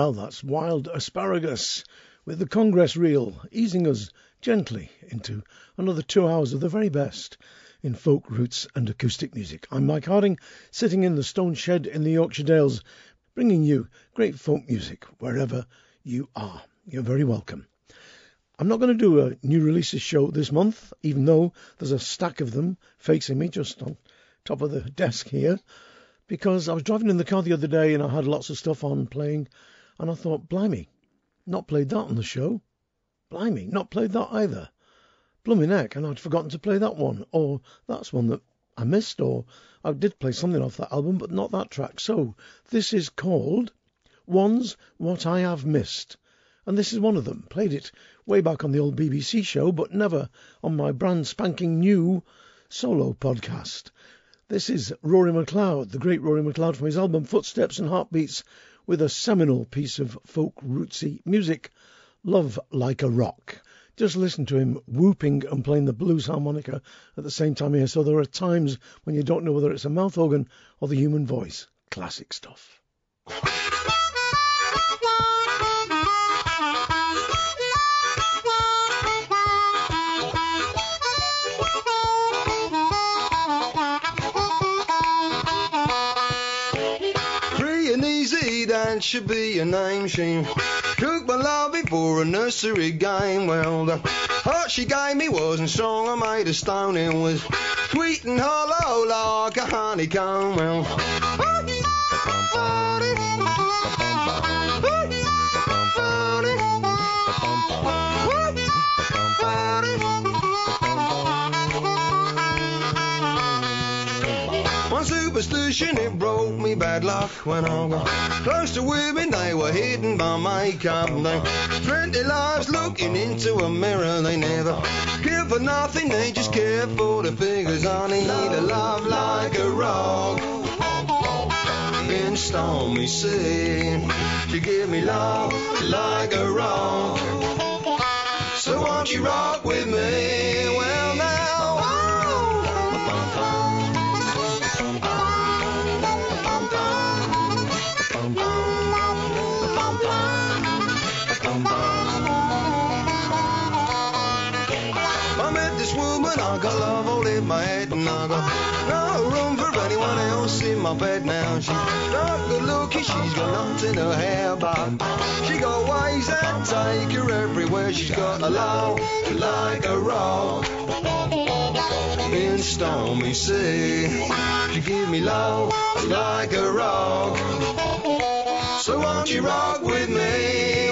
Well, that's Wild Asparagus with the Congress Reel, easing us gently into another two hours of the very best in folk roots and acoustic music. I'm Mike Harding, sitting in the stone shed in the Yorkshire Dales, bringing you great folk music wherever you are. You're very welcome. I'm not going to do a new releases show this month, even though there's a stack of them facing me just on top of the desk here, because I was driving in the car the other day and I had lots of stuff on playing and I thought, blimey, not played that on the show. Blimey, not played that either. Blooming heck, and I'd forgotten to play that one. Or that's one that I missed, or I did play something off that album, but not that track. So this is called One's What I Have Missed. And this is one of them. Played it way back on the old BBC show, but never on my brand spanking new solo podcast. This is Rory McLeod, the great Rory McLeod from his album Footsteps and Heartbeats, with a seminal piece of folk rootsy music, Love Like a Rock. Just listen to him whooping and playing the blues harmonica at the same time here. So there are times when you don't know whether it's a mouth organ or the human voice. Classic stuff. that should be a name. She took my love for a nursery game. Well, the heart she gave me wasn't strong I made of stone. It was sweet and hollow like a honeycomb. Well, superstition, it broke me bad luck when I got close to women. They were hidden by makeup. They their lives looking into a mirror. They never care for nothing, they just care for the figures. I need a love like a rock. In stormy sea, you give me love like a rock. So won't you rock with me? My bed now. She's not good looking, she's got nothing in her hair, but she got ways that take her everywhere. She's got a love like a rock in stormy sea. She give me love like a rock. So won't you rock with me?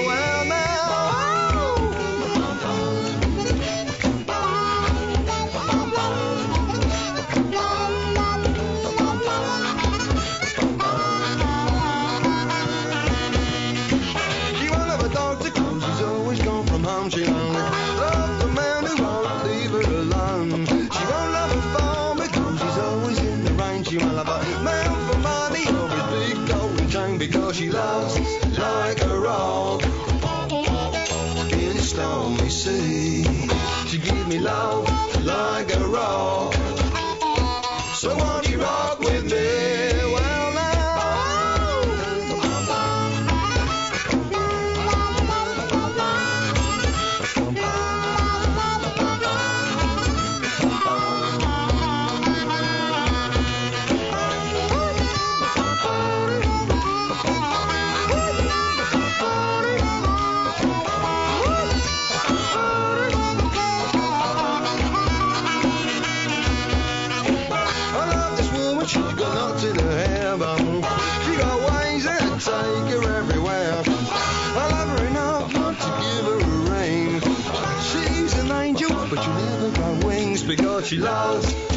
She loves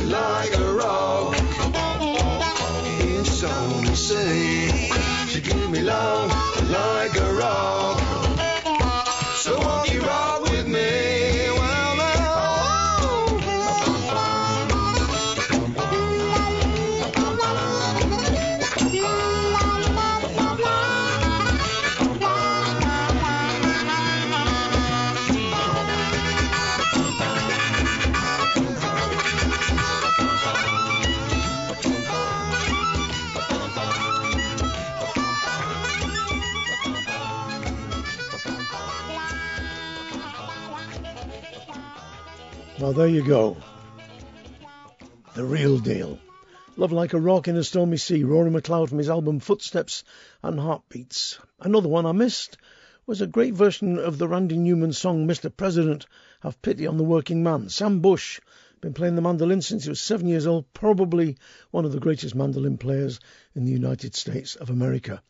Well, there you go. The real deal. Love Like a Rock in a Stormy Sea, Rory McLeod from his album Footsteps and Heartbeats. Another one I missed was a great version of the Randy Newman song Mr. President, Have Pity on the Working Man. Sam Bush, been playing the mandolin since he was seven years old, probably one of the greatest mandolin players in the United States of America.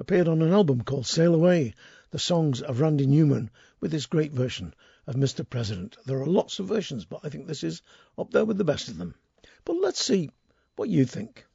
Appeared on an album called Sail Away, the songs of Randy Newman, with this great version of Mr. President. There are lots of versions, but I think this is up there with the best of them. But let's see what you think.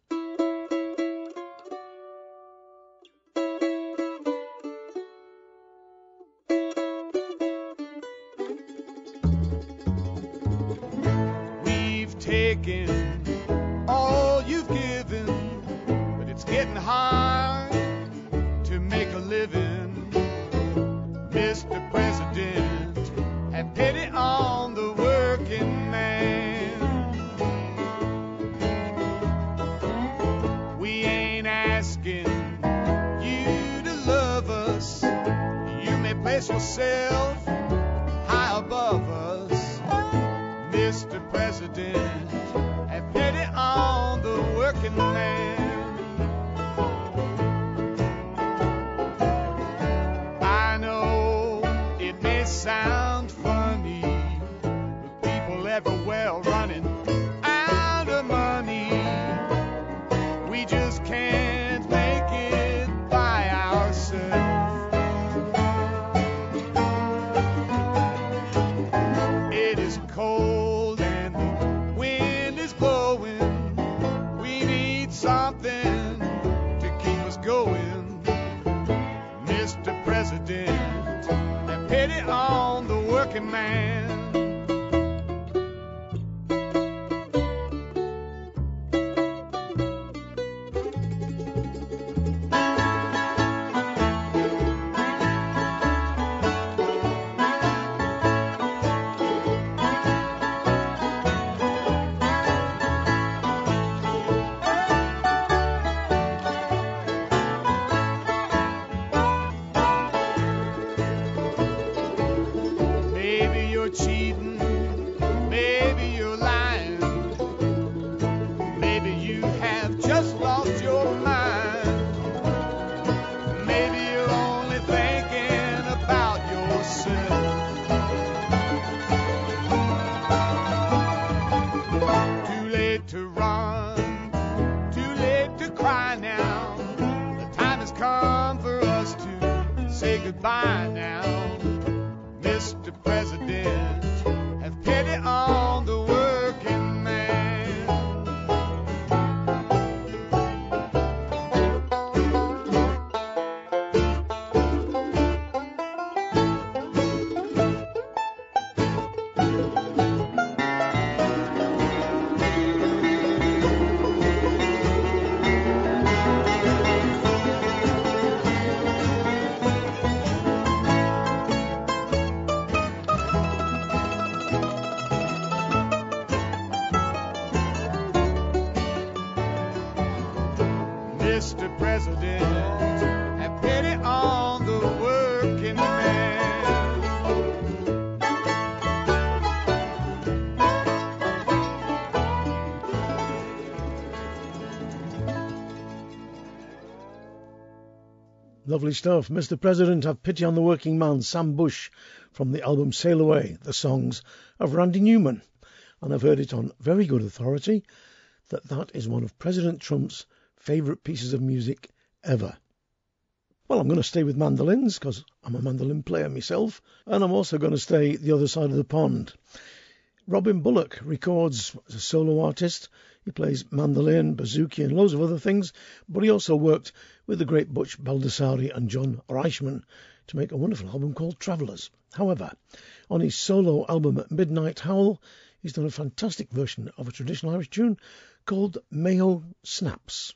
running out of money. We just can't make it by ourselves. It is cold and the wind is blowing. We need something to keep us going, Mr. President. That pity on the working man. Lovely stuff. Mr. President, have pity on the working man, Sam Bush, from the album Sail Away, the songs of Randy Newman. And I've heard it on very good authority that that is one of President Trump's favourite pieces of music ever. Well, I'm going to stay with mandolins because I'm a mandolin player myself, and I'm also going to stay the other side of the pond. Robin Bullock records as a solo artist. He plays mandolin, bouzouki, and loads of other things, but he also worked with the great Butch Baldassare and John Reichman to make a wonderful album called Travellers. However, on his solo album Midnight Howl, he's done a fantastic version of a traditional Irish tune called Maho Snaps.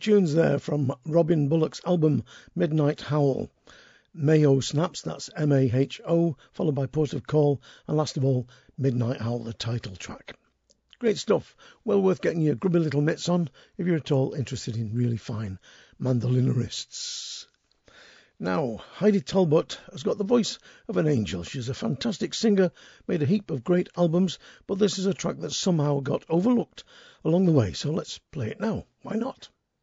Tunes there from Robin Bullock's album Midnight Howl. Maho Snaps, that's M A H O, followed by Port of Call, and last of all, Midnight Howl, the title track. Great stuff. Well worth getting your grubby little mitts on if you're at all interested in really fine mandolinerists. Now, Heidi Talbot has got the voice of an angel. She's a fantastic singer, made a heap of great albums, but this is a track that somehow got overlooked along the way, so let's play it now. Why not?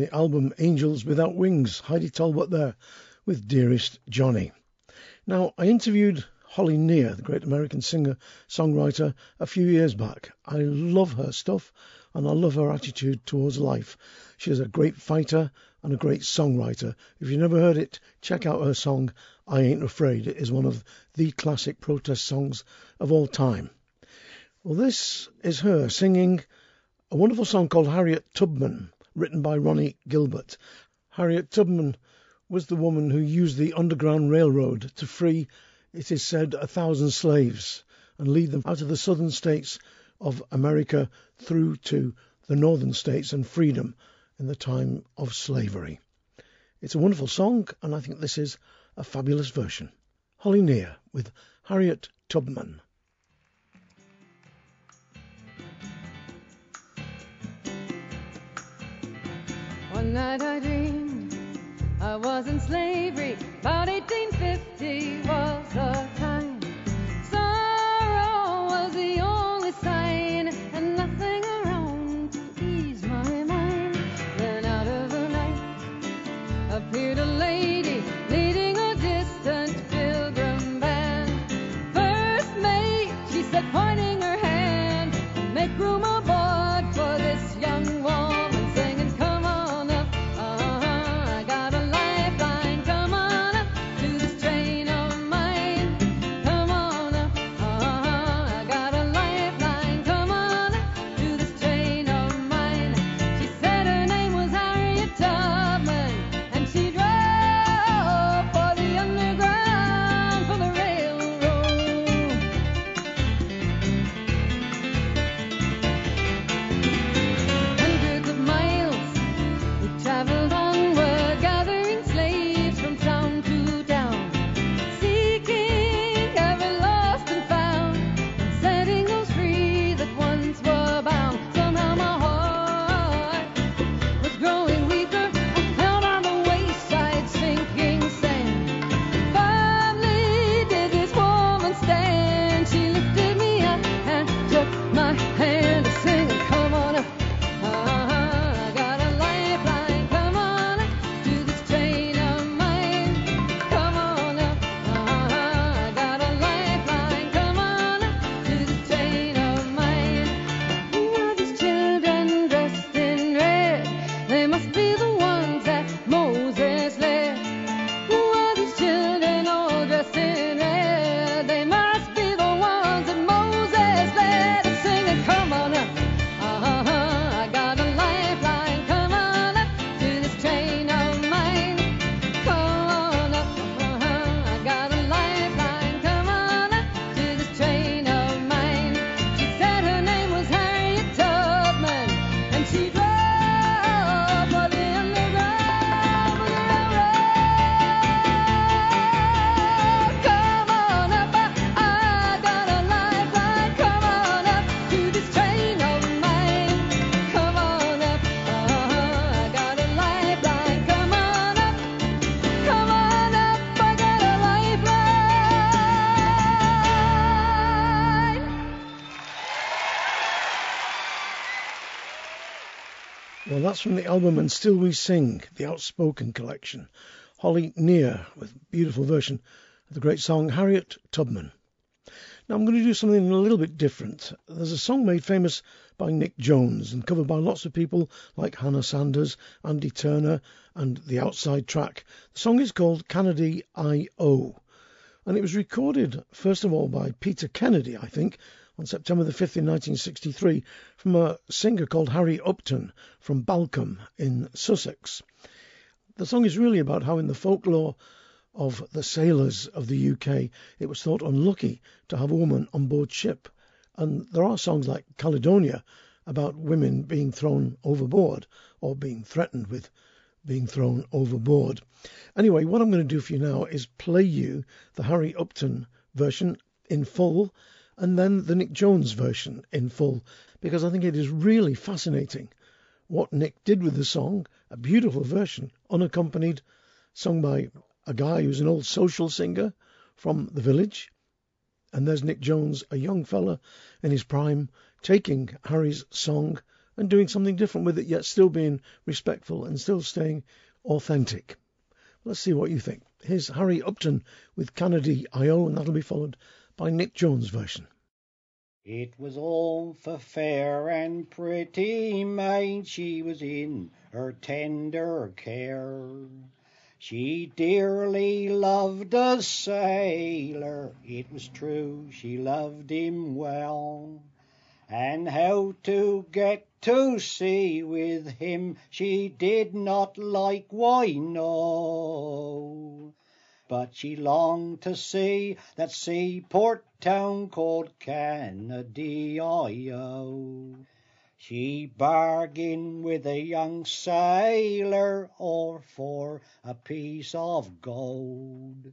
the album Angels Without Wings, Heidi Talbot there with Dearest Johnny. Now, I interviewed Holly Near, the great American singer songwriter, a few years back. I love her stuff and I love her attitude towards life. She is a great fighter and a great songwriter. If you've never heard it, check out her song I Ain't Afraid. It is one of the classic protest songs of all time. Well, this is her singing a wonderful song called Harriet Tubman written by Ronnie Gilbert. Harriet Tubman was the woman who used the Underground Railroad to free, it is said, a thousand slaves and lead them out of the southern states of America through to the northern states and freedom in the time of slavery. It's a wonderful song, and I think this is a fabulous version. Holly Near with Harriet Tubman. One night I dreamed I was in slavery. About 1850 was the that's from the album And Still We Sing, the Outspoken collection. Holly Near with beautiful version of the great song Harriet Tubman. Now I'm going to do something a little bit different. There's a song made famous by Nic Jones and covered by lots of people like Hannah Sanders, Andy Turner, and the Outside Track. The song is called Kennedy I.O. and it was recorded first of all by Peter Kennedy, I think, on September the 5th in 1963 from a singer called Harry Upton from Balcombe in Sussex. The song is really about how in the folklore of the sailors of the UK it was thought unlucky to have a woman on board ship. And there are songs like Caledonia about women being thrown overboard or being threatened with being thrown overboard. Anyway, what I'm going to do for you now is play you the Harry Upton version in full and then the Nic Jones version in full because I think it is really fascinating what Nic did with the song. A beautiful version, unaccompanied, sung by a guy who's an old social singer from the village. And there's Nic Jones, a young fella in his prime, taking Harry's song and doing something different with it, yet still being respectful and still staying authentic. Let's see what you think. Here's Harry Upton with Canadee-I-O, and that'll be followed by Nic Jones' version. It was all for fair and pretty maid, she was in her tender care. She dearly loved a sailor, it was true, she loved him well. And how to get to sea with him she did not like, why no. But she longed to see that seaport town called Canadee-I-O. She bargained with a young sailor or for a piece of gold,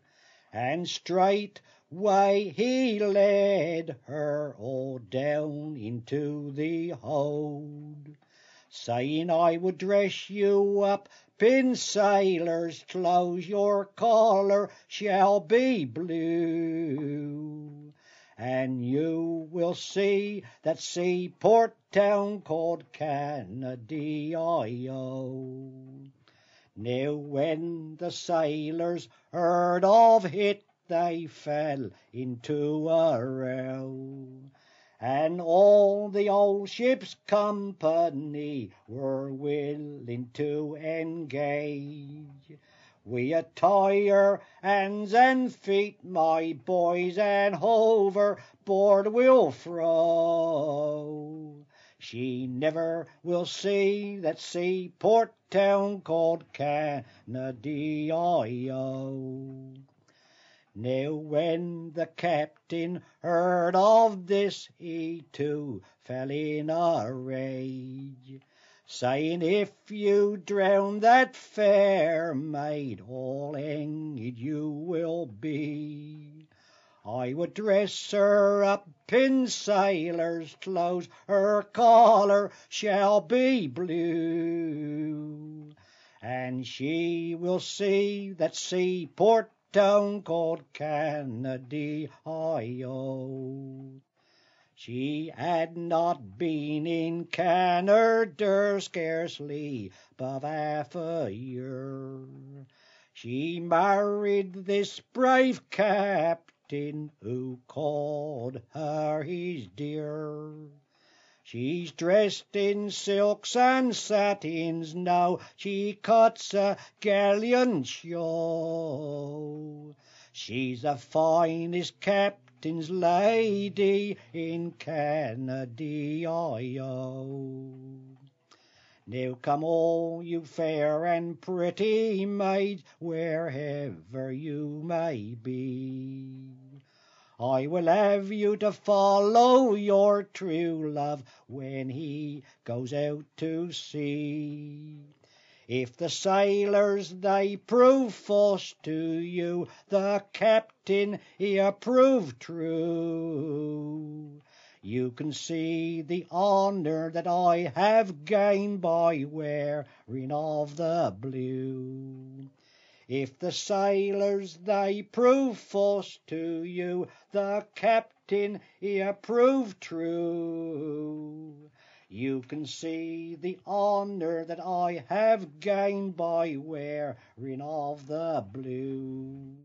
and straightway he led her all down into the hold, saying, I would dress you up in sailor's clothes, your collar shall be blue. And you will see that seaport town called Canadee-I-O. Now when the sailors heard of it, they fell into a row. And all the old ship's company were willing to engage. We her hands and feet, my boys, and overboard we'll throw. She never will see that seaport town called Canadee-I-O. Now when the captain heard of this, he too fell in a rage, saying, If you drown that fair maid, all hanged you will be. I would dress her up in sailor's clothes, her collar shall be blue, and she will see that seaport town called Canadee-I-O. She had not been in Canada scarcely above half a year. She married this brave captain who called her his dear. She's dressed in silks and satins now, she cuts a galleon show. She's the finest captain's lady in Canadee-I-O. Now come all you fair and pretty maids, wherever you may be. I will have you to follow your true love when he goes out to sea. If the sailors they prove false to you, the captain he approved true. You can see the honour that I have gained by wearing of the blue. If the sailors they prove false to you, the captain he prove true. You can see the honour that I have gained by wearing of the blue.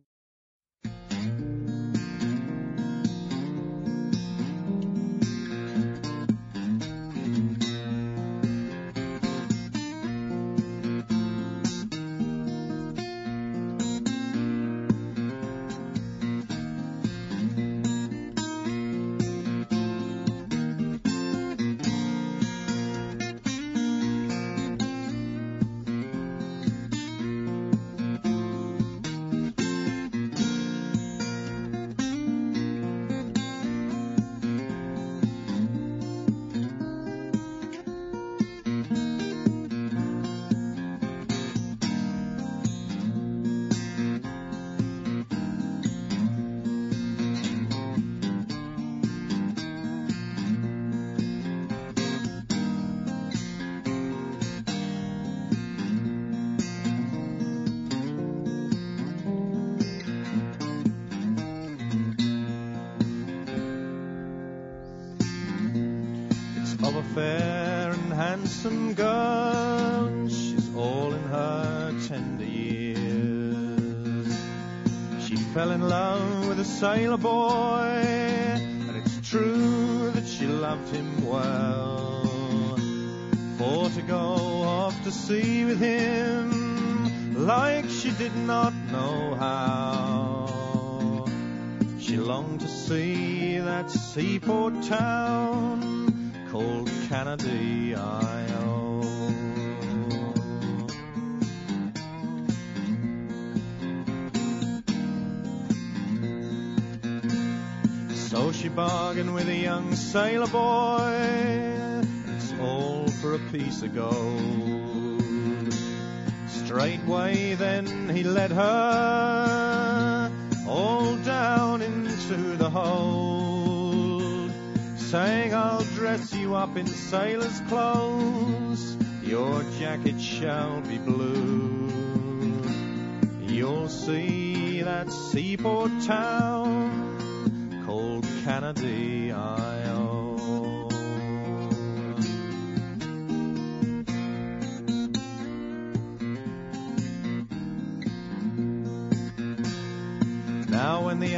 Straightway then he led her all down into the hold, saying, I'll dress you up in sailor's clothes. Your jacket shall be blue. You'll see that seaport town called Canada,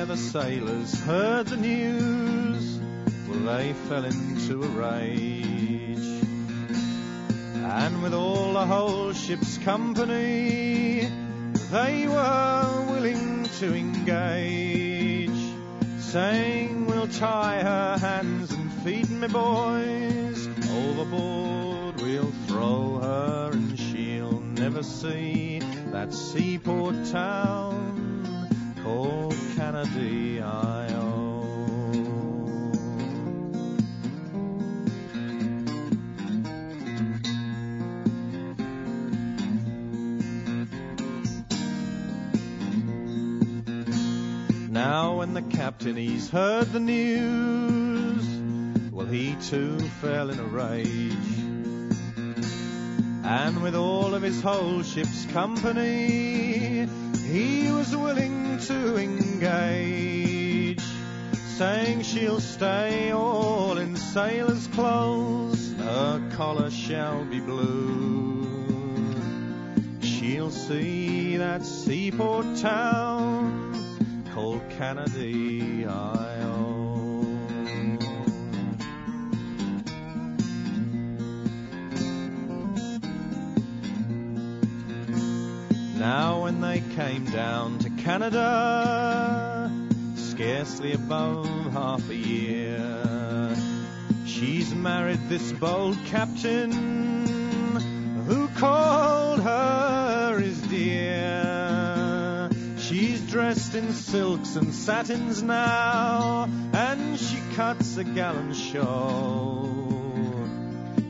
The sailors heard the news, well they fell into a rage. And with all the whole ship's company, they were willing to engage, saying we'll tie her hands and feet, me boys, overboard we'll throw her and she'll never see that seaport town called Canadee-I-O Now when the captain he's heard the news, well he too fell in a rage. And with all of his whole ship's company, he was willing to engage, saying she'll stay all in sailor's clothes, her collar shall be blue. She'll see that seaport town called Canada, came down to Canada, scarcely above half a year, she's married this bold captain who called her his dear. She's dressed in silks and satins now, and she cuts a gallant show.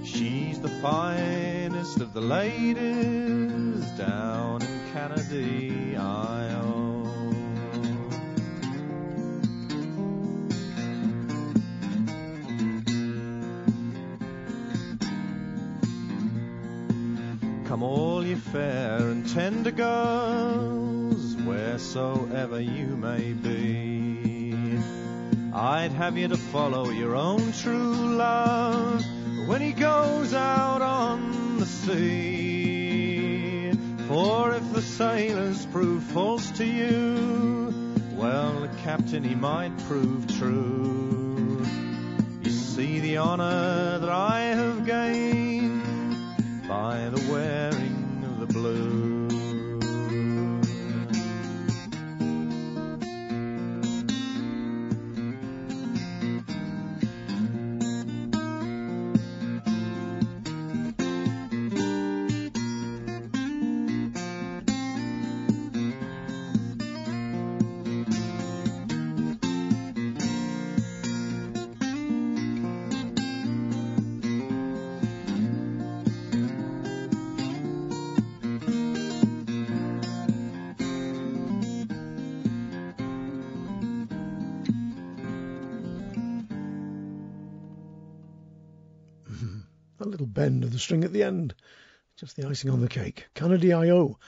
She's the finest of the ladies down in Canada, all ye fair and tender girls, wheresoever you may be. I'd have you to follow your own true love when he goes out on the sea. For if the sailors prove false to you, well, the captain he might prove true. You see the honor that I have gained That little bend of the string at the end. Just the icing on the cake. Canada I.O.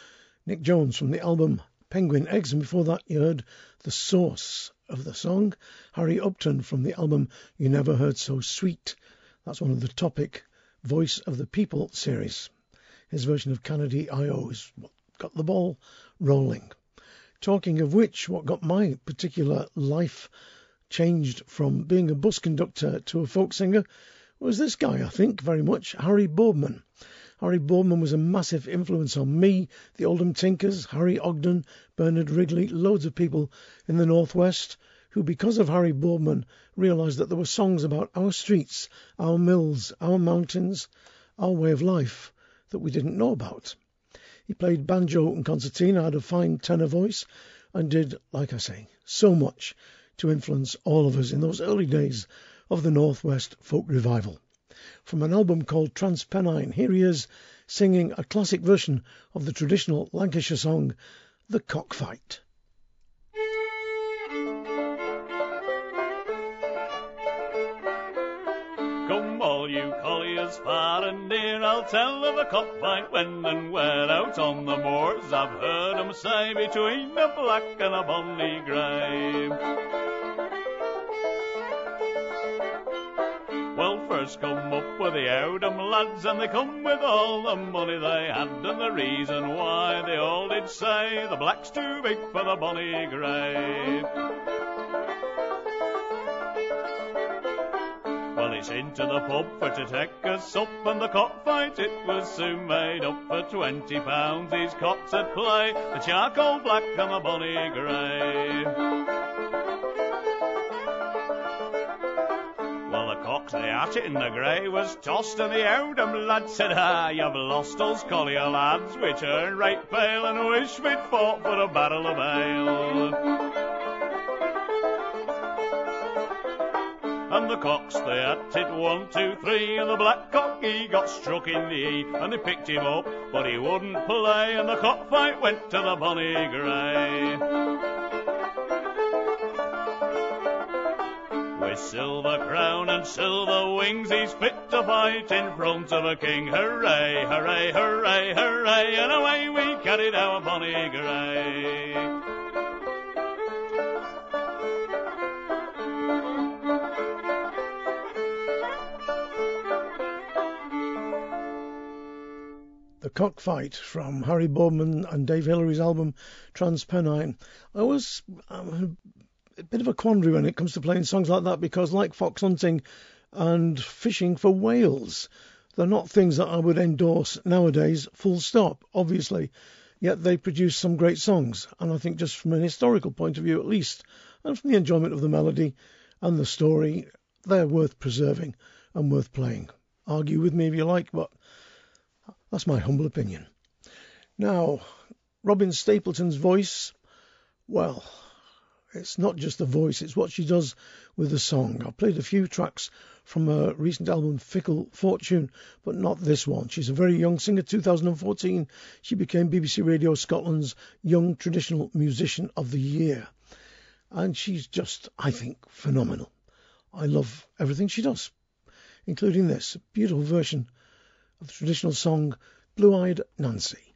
Nic Jones from the album Penguin Eggs. And before that, you heard the source of the song. Harry Upton from the album You Never Heard So Sweet. That's one of the topic Voice of the People series. His version of Canadee-I-O is what got the ball rolling. Talking of which, what got my particular life changed from being a bus conductor to a folk singer was this guy, I think, very much, Harry Boardman. Harry Boardman was a massive influence on me, the Oldham Tinkers, Harry Ogden, Bernard Wrigley, loads of people in the Northwest who, because of Harry Boardman, realised that there were songs about our streets, our mills, our mountains, our way of life that we didn't know about. He played banjo and concertina, had a fine tenor voice, and did, like I say, so much to influence all of us in those early days of the Northwest folk revival from an album called Transpennine. Here he is singing a classic version of the traditional Lancashire song, The Cockfight. Come all you colliers far and near, I'll tell of a cockfight when and where out on the moors. I've heard 'em say between a black and a bonny grey. First come up with the Oldham lads, and they come with all the money they had, and the reason why they all did say the black's too big for the bonny grey. Well, he's into the pub for to take a sup, and the cockfight it was soon made up for twenty pounds. These cocks at play, the charcoal black and the bonny grey. The hatchet in the grey was tossed, and the Oldham lad said, Ah, you've lost us collier lads. We turn right pale and wish we'd fought for a barrel of ale. And the cocks they had it one, two, three, and the black cock he got struck in the E, and they picked him up, but he wouldn't play, and the cockfight went to the bonny grey. Silver crown and silver wings, he's fit to fight in front of a king. Hooray, hooray, hooray, hooray, and away we carried our bonny grey. The Cockfight from Harry Boardman and Dave Hillery's album Transpennine. I was um, a bit of a quandary when it comes to playing songs like that because, like fox hunting and fishing for whales, they're not things that I would endorse nowadays, full stop, obviously. Yet they produce some great songs, and I think just from an historical point of view at least, and from the enjoyment of the melody and the story, they're worth preserving and worth playing. Argue with me if you like, but that's my humble opinion. Now, Robyn Stapleton's voice, well, it's not just the voice, it's what she does with the song. I've played a few tracks from her recent album Fickle Fortune, but not this one. She's a very young singer. 2014, she became BBC Radio Scotland's Young Traditional Musician of the Year. And she's just, I think, phenomenal. I love everything she does, including this beautiful version of the traditional song Blue Eyed Nancy.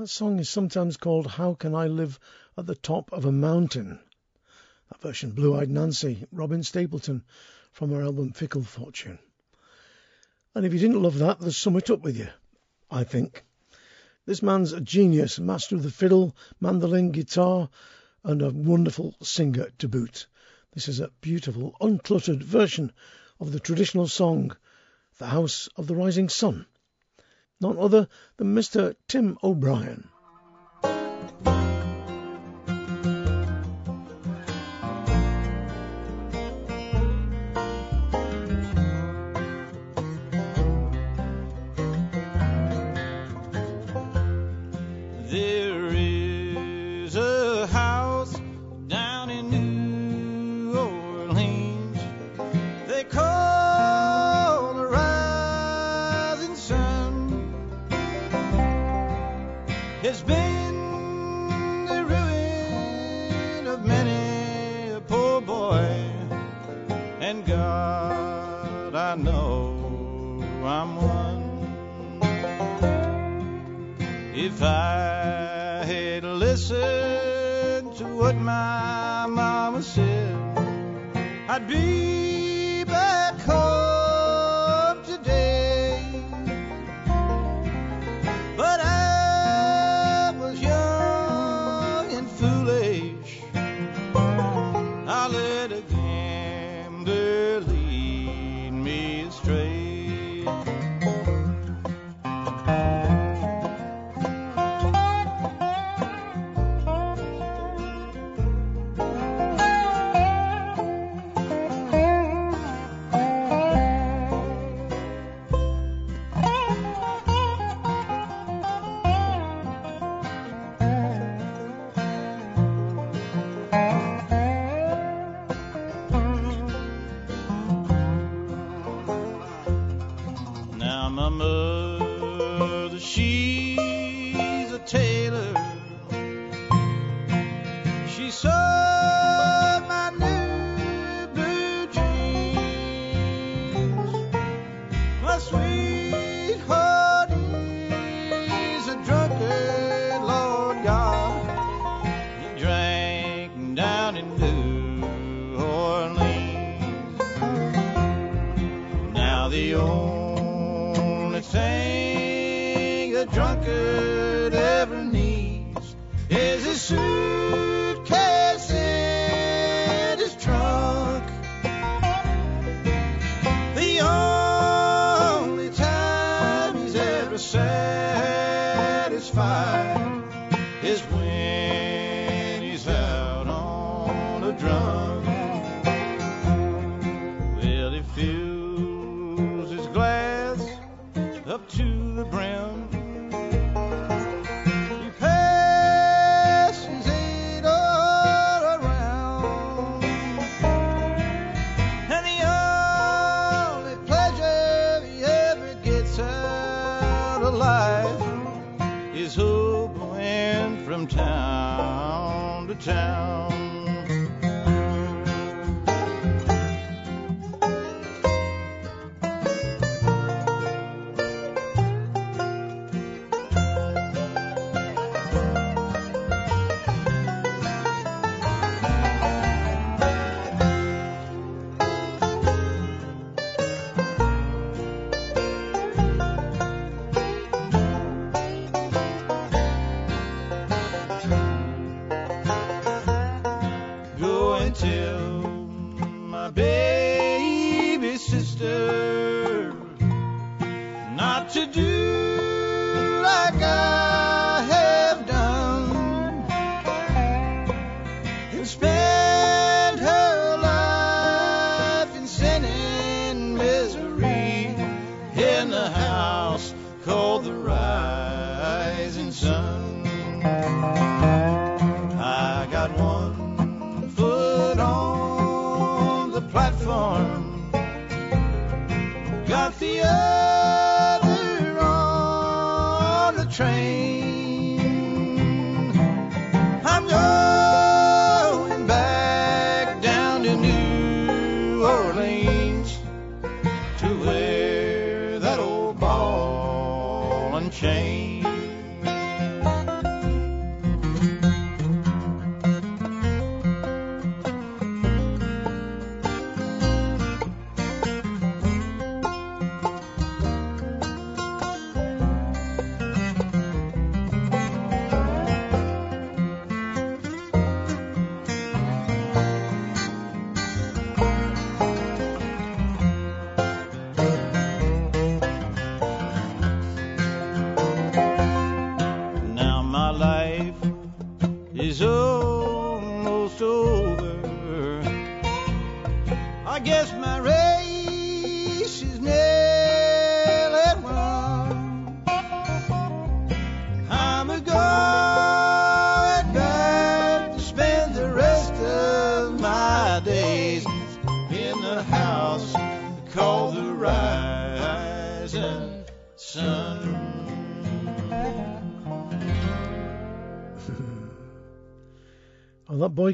That song is sometimes called How Can I Live at the Top of a Mountain? That version, Blue Eyed Nancy, Robyn Stapleton, from her album Fickle Fortune. And if you didn't love that, there's some it up with you, I think. This man's a genius, master of the fiddle, mandolin, guitar, and a wonderful singer to boot. This is a beautiful, uncluttered version of the traditional song, The House of the Rising Sun none other than Mr Tim O'Brien.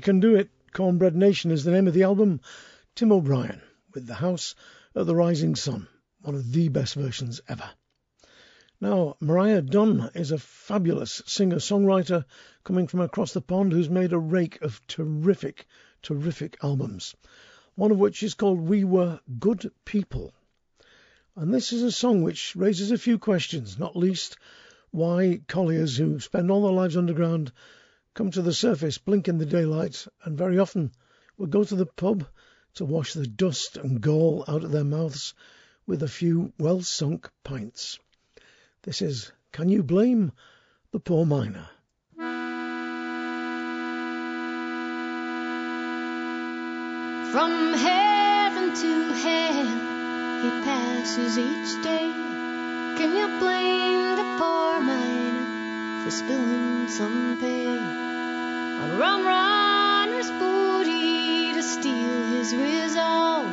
Can do it. Cornbread Nation is the name of the album. Tim O'Brien with The House of the Rising Sun, one of the best versions ever. Now, Maria Dunn is a fabulous singer songwriter coming from across the pond who's made a rake of terrific, terrific albums, one of which is called We Were Good People. And this is a song which raises a few questions, not least why colliers who spend all their lives underground come to the surface, blink in the daylight, and very often will go to the pub to wash the dust and gall out of their mouths with a few well sunk pints. This is Can You Blame the Poor Miner? From heaven to hell, he passes each day. Can you blame the poor miner for spilling some pay on rum runner's booty to steal his resolve?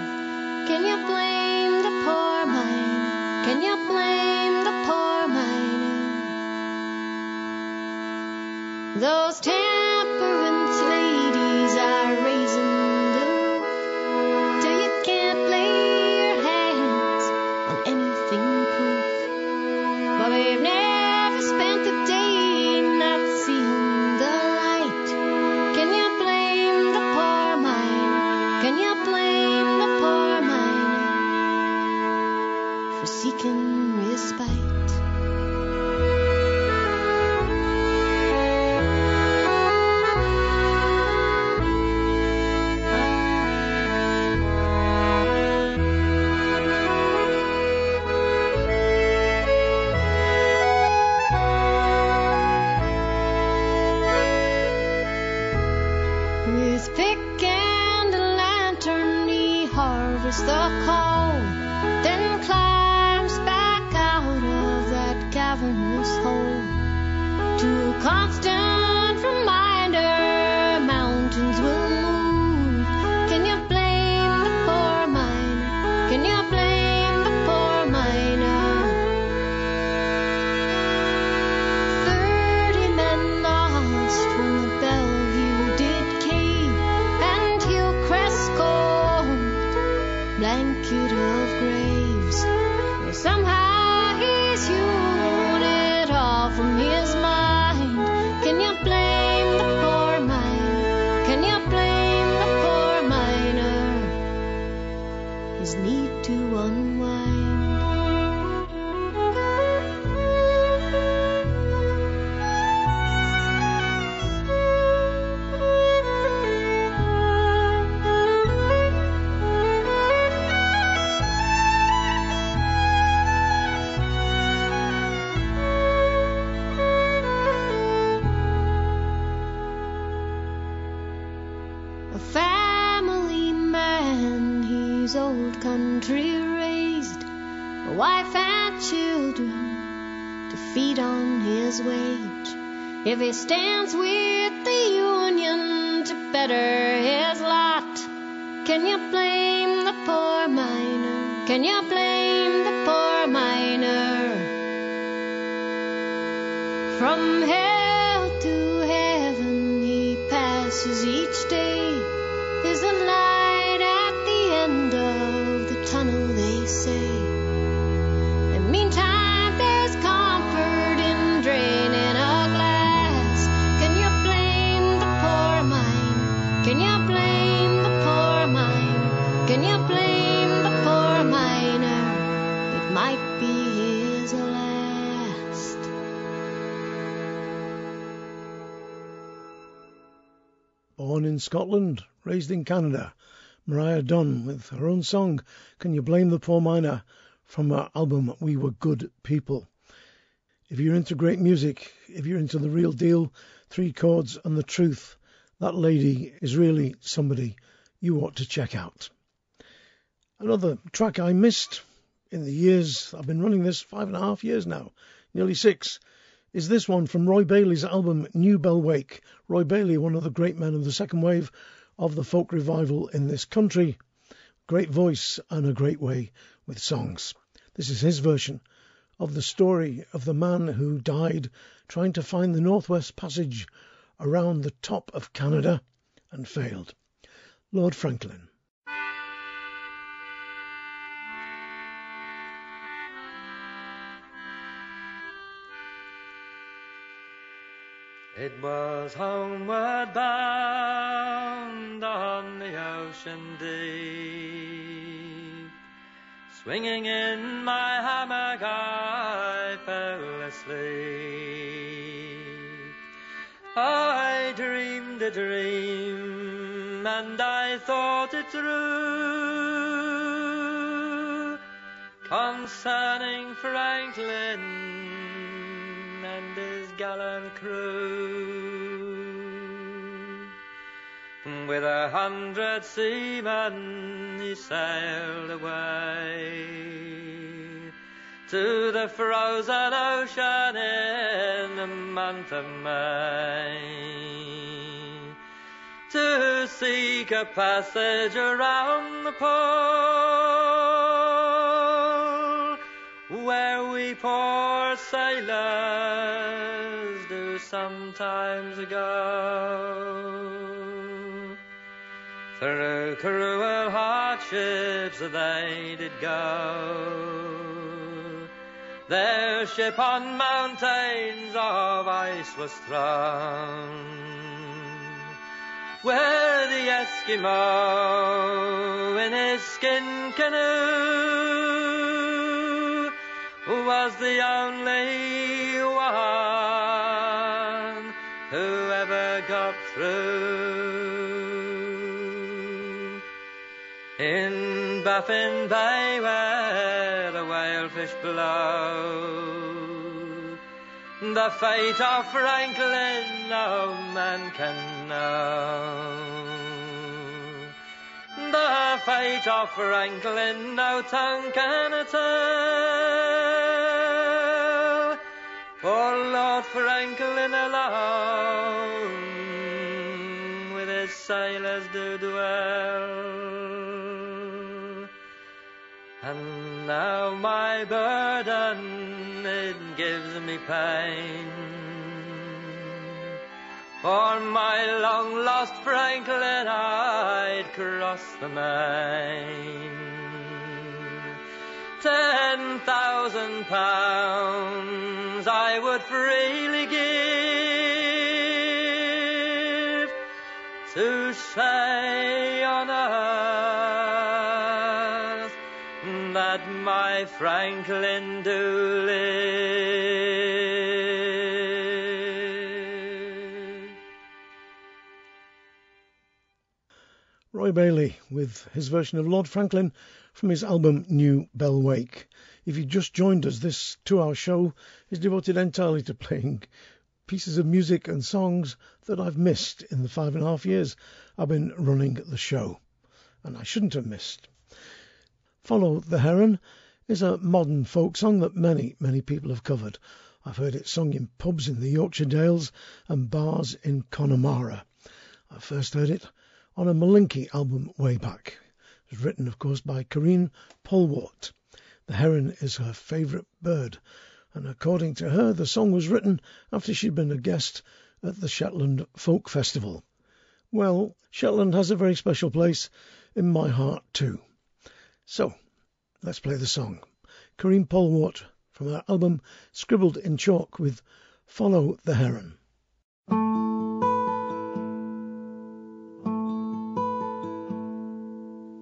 Can you blame the poor miner? Can you blame the poor miner? Those temperance If Scotland, raised in Canada, Maria Dunn with her own song, Can You Blame the Poor Miner, from her album We Were Good People. If you're into great music, if you're into the real deal, three chords and the truth, that lady is really somebody you ought to check out. Another track I missed in the years I've been running this five and a half years now, nearly six, is this one from Roy Bailey's album New Bell Wake. Roy Bailey, one of the great men of the second wave of the folk revival in this country. Great voice and a great way with songs. This is his version of the story of the man who died trying to find the Northwest Passage around the top of Canada and failed. Lord Franklin. It was homeward bound on the ocean deep. Swinging in my hammock, I fell asleep. I dreamed a dream and I thought it through concerning Franklin With a hundred seamen he sailed away to the frozen ocean in the month of May to seek a passage around the pole where we poor sailors do sometimes go. Through cruel hardships they did go. Their ship on mountains of ice was thrown. Where the Eskimo in his skin canoe was the only one who ever got through. In Baffin Bay where the whalefish blow, the fate of Franklin no man can know. The fate of Franklin no tongue can tell. For Lord Franklin alone with his sailors do dwell. And now my burden it gives me pain. For my long lost Franklin I'd cross the main. Ten thousand pounds I would freely give to say Franklin do live. Roy Bailey with his version of Lord Franklin from his album New Bell Wake. If you just joined us, this two hour show is devoted entirely to playing pieces of music and songs that I've missed in the five and a half years I've been running the show, and I shouldn't have missed. Follow the Heron is a modern folk song that many, many people have covered. I've heard it sung in pubs in the Yorkshire Dales and bars in Connemara. I first heard it on a Malinky album way back. It was written, of course, by Karine Polwart. The heron is her favourite bird, and according to her, the song was written after she'd been a guest at the Shetland Folk Festival. Well, Shetland has a very special place in my heart too. So, let's play the song. Karine Polwart from her album Scribbled in Chalk with Follow the Heron.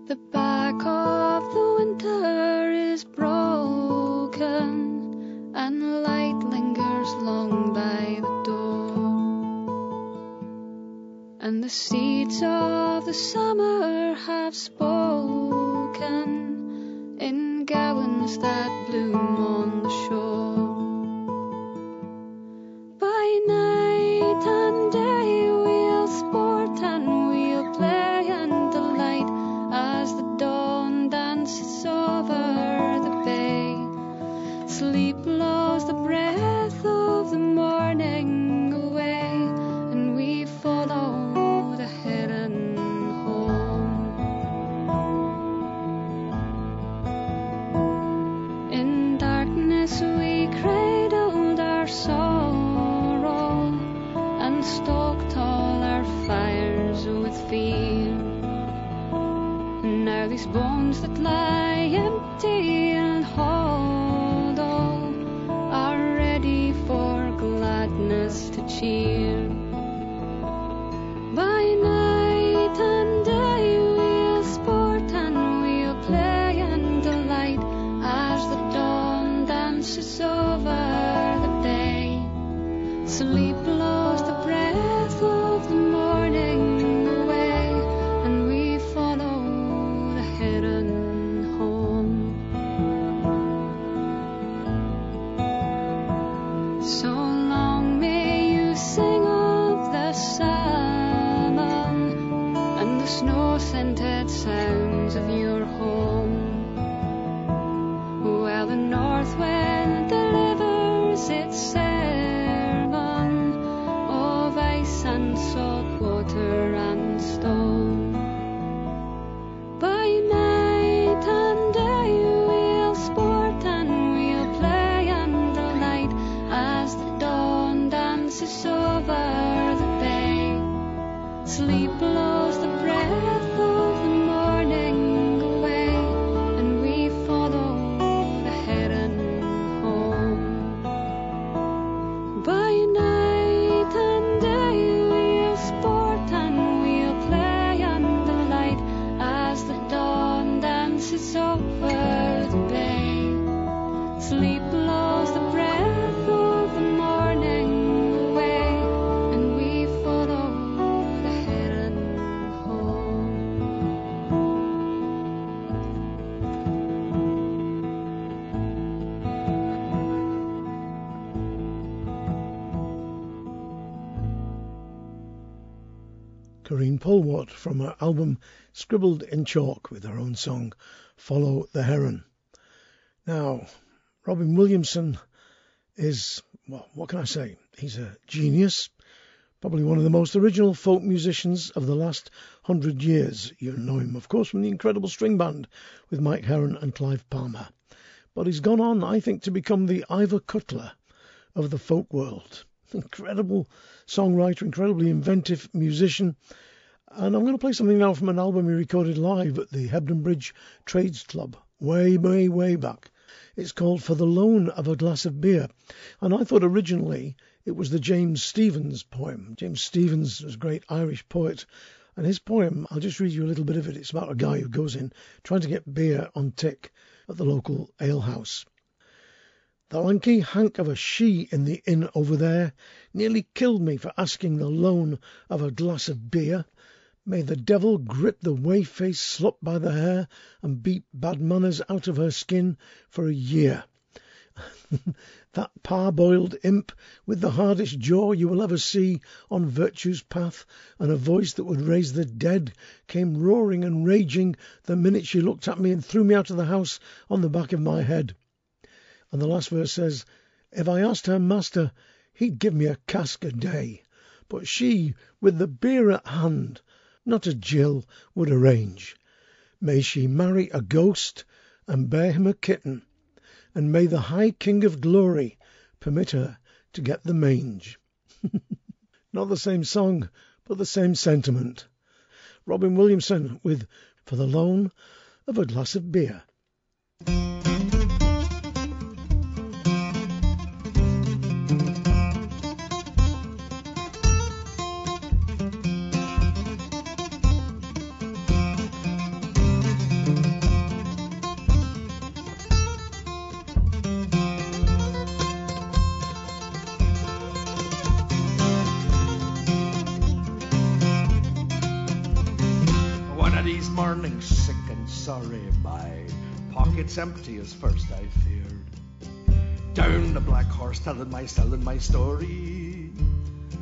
The back of the winter is broken, and light lingers long by the door. And the seeds of the summer have spoken in gowans that bloom on the shore. From her album Scribbled in Chalk with her own song Follow the Heron. Now, Robin Williamson is, well, what can I say? He's a genius, probably one of the most original folk musicians of the last hundred years. You know him, of course, from the incredible string band with Mike Heron and Clive Palmer. But he's gone on, I think, to become the Ivor Cutler of the folk world. Incredible songwriter, incredibly inventive musician. And I'm going to play something now from an album he recorded live at the Hebden Bridge Trades Club way, way, way back. It's called For the Loan of a Glass of Beer. And I thought originally it was the James Stephens poem. James Stephens was a great Irish poet. And his poem, I'll just read you a little bit of it. It's about a guy who goes in trying to get beer on tick at the local alehouse. The lanky hank of a she in the inn over there nearly killed me for asking the loan of a glass of beer. May the devil grip the whey-faced slut by the hair and beat bad manners out of her skin for a year. that parboiled imp with the hardest jaw you will ever see on virtue's path, and a voice that would raise the dead, came roaring and raging the minute she looked at me and threw me out of the house on the back of my head. And the last verse says, If I asked her master, he'd give me a cask a day, but she, with the beer at hand, not a Jill, would arrange. May she marry a ghost and bear him a kitten, and may the High King of Glory permit her to get the mange. Not the same song, but the same sentiment. Robin Williamson with For the Loan of a Glass of Beer. Pockets empty as first I feared. Down the black horse, telling my and my story.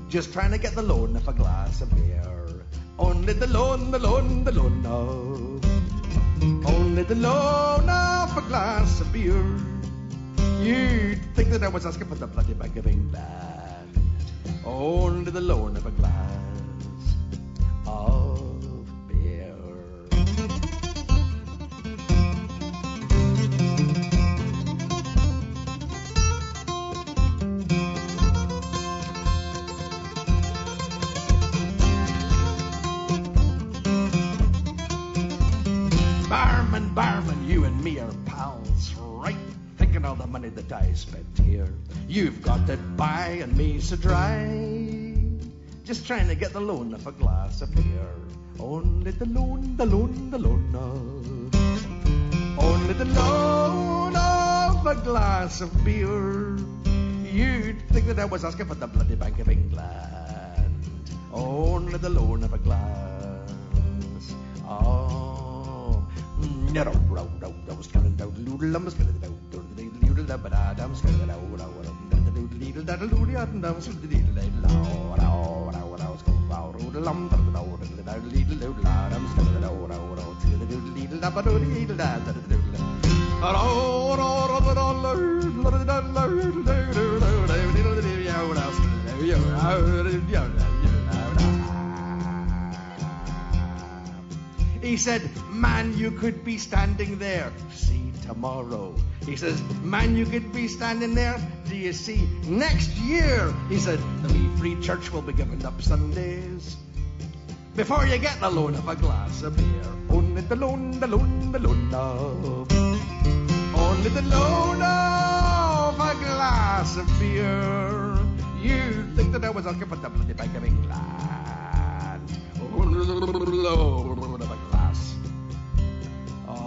Just trying to get the loan of a glass of beer. Only the loan, the loan, the loan of. Only the loan of a glass of beer. You'd think that I was asking for the bloody Bank of England. Only the loan of a glass of Barman, barman, you and me are pals, right? Thinking of the money that I spent here. You've got it by and me so dry. Just trying to get the loan of a glass of beer. Only the loan, the loan, the loan of. Only the loan of a glass of beer. You'd think that I was asking for the bloody Bank of England. Only the loan of a glass. Oh, Yeah. He said, Man, you could be standing there. See tomorrow. He says, Man, you could be standing there. Do you see? Next year, he said, the wee free church will be giving up Sundays. Before you get the loan of a glass of beer. Only the loan, the loan, the loan of. Only the loan of a glass of beer. You'd think that I was asking for the bloody Bank of England. Only the loan.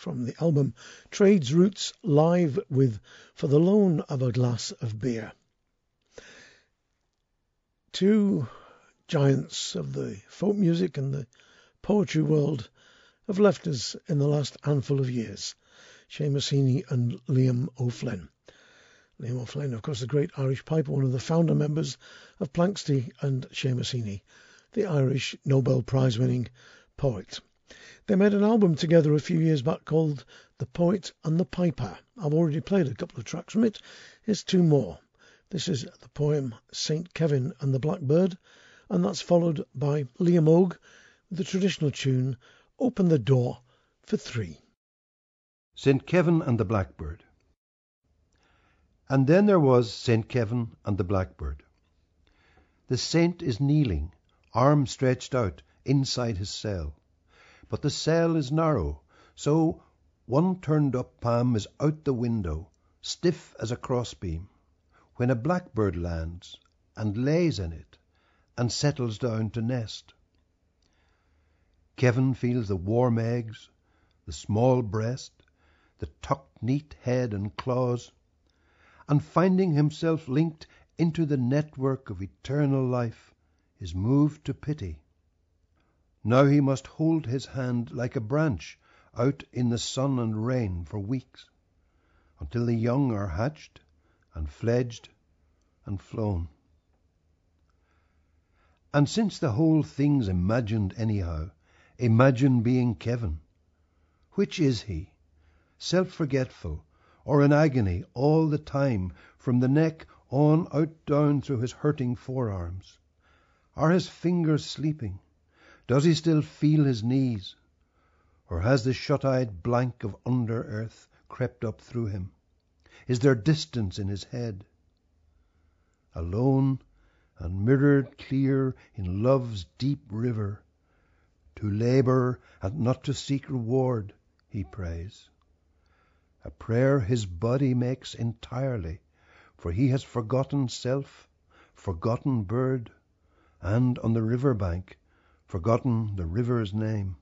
from the album Trades Roots live with For the Loan of a Glass of Beer. Two giants of the folk music and the poetry world have left us in the last handful of years. Seamus Heaney and Liam O'Flynn. Liam O'Flynn, of course, the great Irish piper, one of the founder members of Planxty and Seamus Heaney, the Irish Nobel Prize winning poet. They made an album together a few years back called The Poet and the Piper. I've already played a couple of tracks from it. Here's two more. This is the poem St. Kevin and the Blackbird, and that's followed by Liam Og with the traditional tune Open the Door for Three. St. Kevin and the Blackbird. And then there was St. Kevin and the Blackbird. The saint is kneeling, arm stretched out, inside his cell. But the cell is narrow, so one turned up palm is out the window, stiff as a crossbeam, when a blackbird lands and lays in it, and settles down to nest. Kevin feels the warm eggs, the small breast, the tucked neat head and claws, and finding himself linked into the network of eternal life, is moved to pity. Now he must hold his hand like a branch out in the sun and rain for weeks, until the young are hatched and fledged and flown. And since the whole thing's imagined anyhow, imagine being Kevin. Which is he? Self-forgetful, or in agony all the time, from the neck on out down through his hurting forearms? Are his fingers sleeping? Does he still feel his knees? Or has the shut-eyed blank of under earth crept up through him? Is there distance in his head? Alone and mirrored clear in love's deep river, to labour and not to seek reward, he prays. A prayer his body makes entirely, for he has forgotten self, forgotten bird, and on the river bank forgotten the river's name.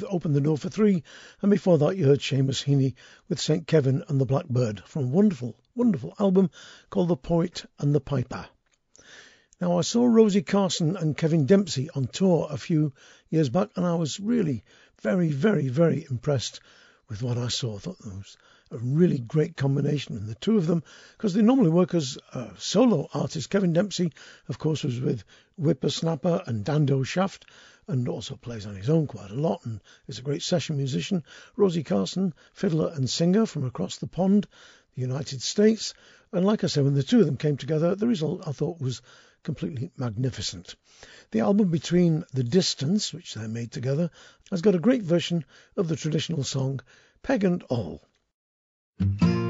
With Open the Door for Three, and before that you heard Seamus Heaney with St. Kevin and the Blackbird from a wonderful, wonderful album called The Poet and the Piper. Now, I saw Rosie Carson and Kevin Dempsey on tour a few years back, and I was really very, very, very impressed with what I saw. I thought was a really great combination, and the two of them, because they normally work as uh, solo artists. Kevin Dempsey, of course, was with Whippersnapper and Dando Shaft, and also plays on his own quite a lot and is a great session musician. Rosie Carson, fiddler and singer from across the pond, the United States. And like I said, when the two of them came together, the result I thought was completely magnificent. The album Between the Distance, which they made together, has got a great version of the traditional song Peg and Awl. In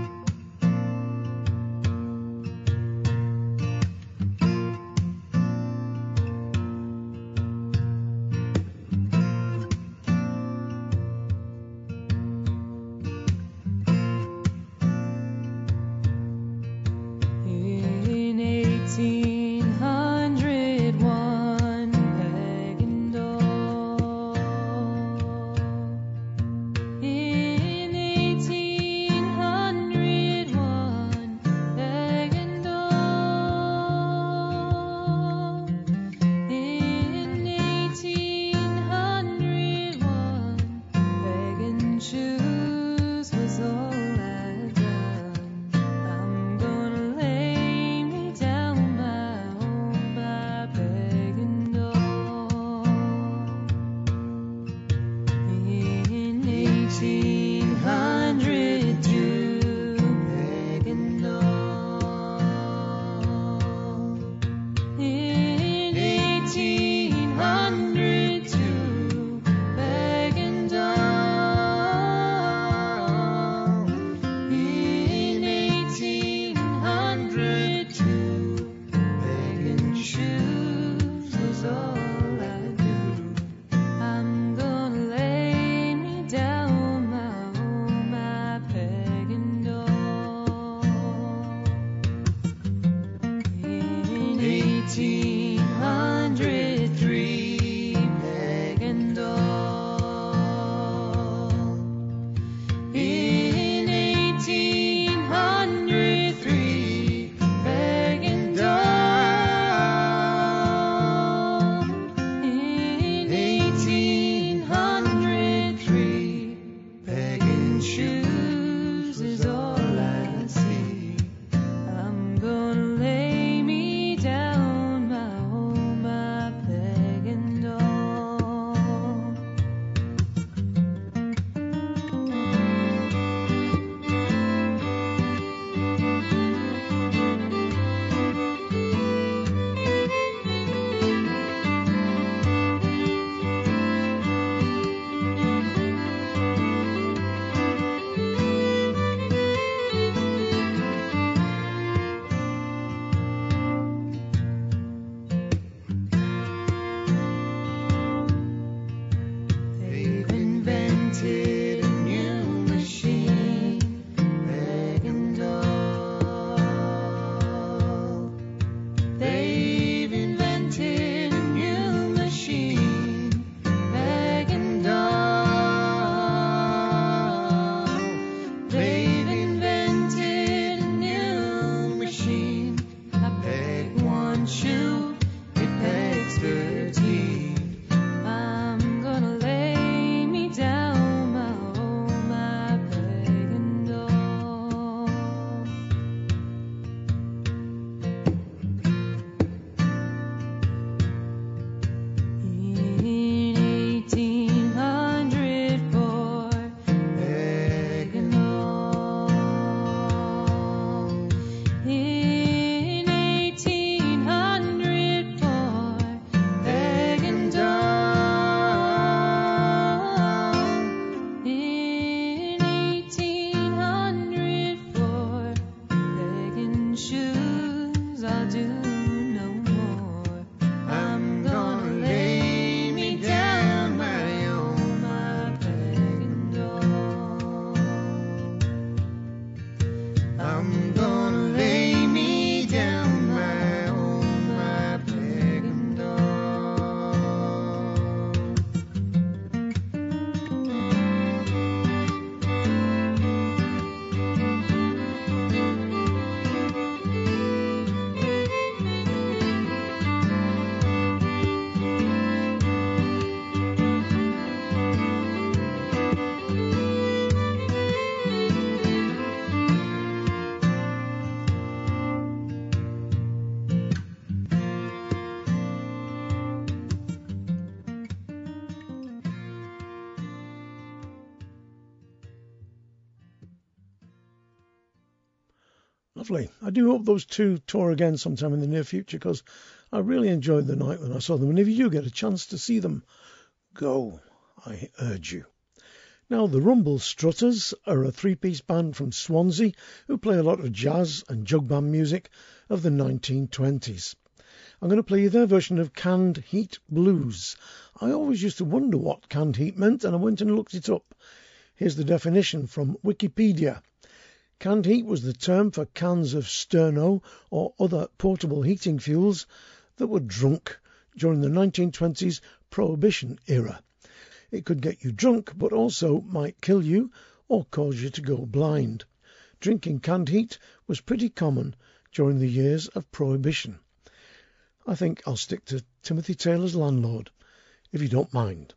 I do hope those two tour again sometime in the near future because I really enjoyed the night when I saw them. And if you do get a chance to see them, go. I urge you. Now, the Rumblestrutters are a three piece band from Swansea who play a lot of jazz and jug band music of the 1920s. I'm going to play you their version of Canned Heat Blues. I always used to wonder what canned heat meant and I went and looked it up. Here's the definition from Wikipedia. Canned heat was the term for cans of sterno or other portable heating fuels that were drunk during the 1920s Prohibition era. It could get you drunk, but also might kill you or cause you to go blind. Drinking canned heat was pretty common during the years of Prohibition. I think I'll stick to Timothy Taylor's Landlord, if you don't mind.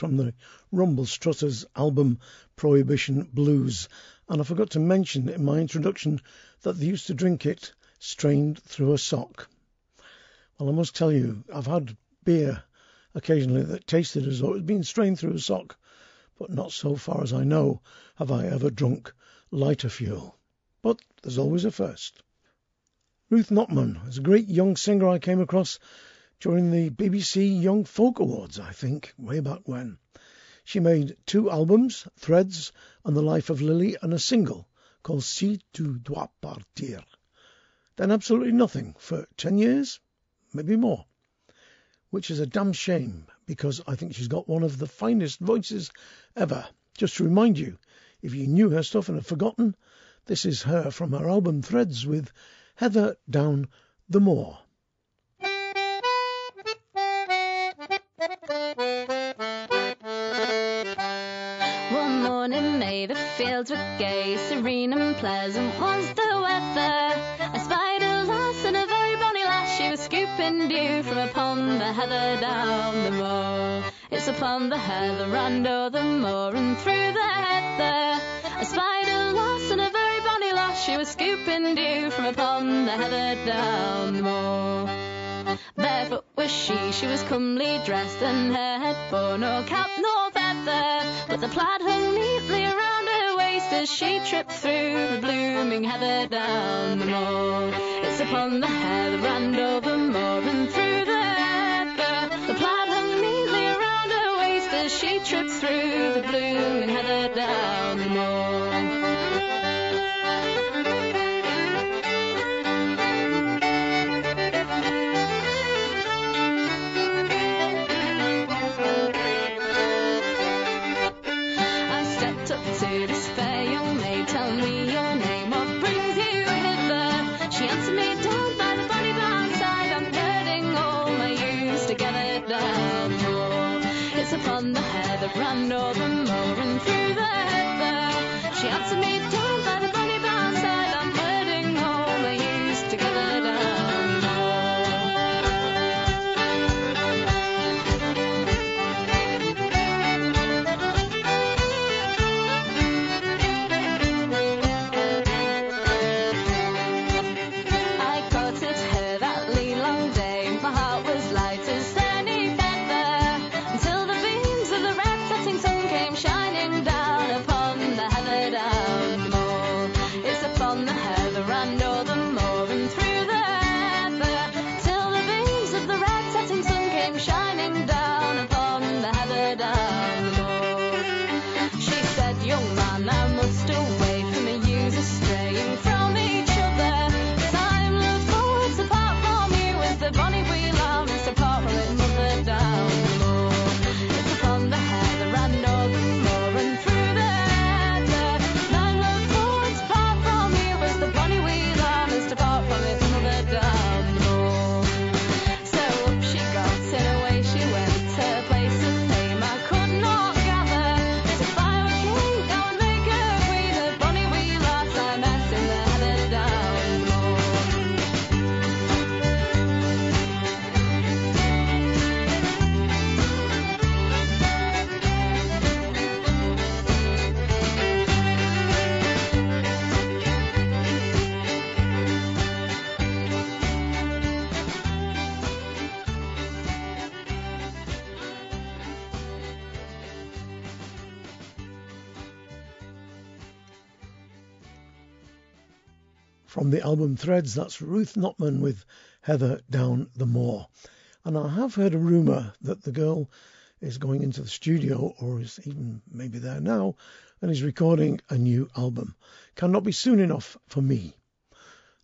From the Rumblestrutters album Prohibition Blues. And I forgot to mention in my introduction that they used to drink it strained through a sock. Well, I must tell you, I've had beer occasionally that tasted as though it had been strained through a sock, but not so far as I know have I ever drunk lighter fuel. But there's always a first. Ruth Notman is a great young singer I came across during the BBC Young Folk Awards, I think, way back when. She made two albums, Threads and The Life of Lily, and a single called Si tu dois partir. Then absolutely nothing for 10 years, maybe more, which is a damn shame because I think she's got one of the finest voices ever. Just to remind you, if you knew her stuff and have forgotten, this is her from her album Threads with Heather Down the Moor. Fields were gay, serene and pleasant was the weather. A lass and a very bonny lass, she was scooping dew from upon the heather down the moor. It's upon the heather and o'er the moor and through the heather. A lass and a very bonny lass, she was scooping dew from upon the heather down the moor. Barefoot was she, she was comely dressed, and her head bore no cap nor feather, but the plaid hung neatly around waist as she tripped through the blooming heather down the moor. It's upon the heather and over moor and through the heather. The plaid hung neatly around her waist as she tripped through the blooming heather down the moor. The album Threads, that's Ruth Notman with Heather Down the Moor. And I have heard a rumour that the girl is going into the studio, or is even maybe there now, and is recording a new album. Cannot be soon enough for me.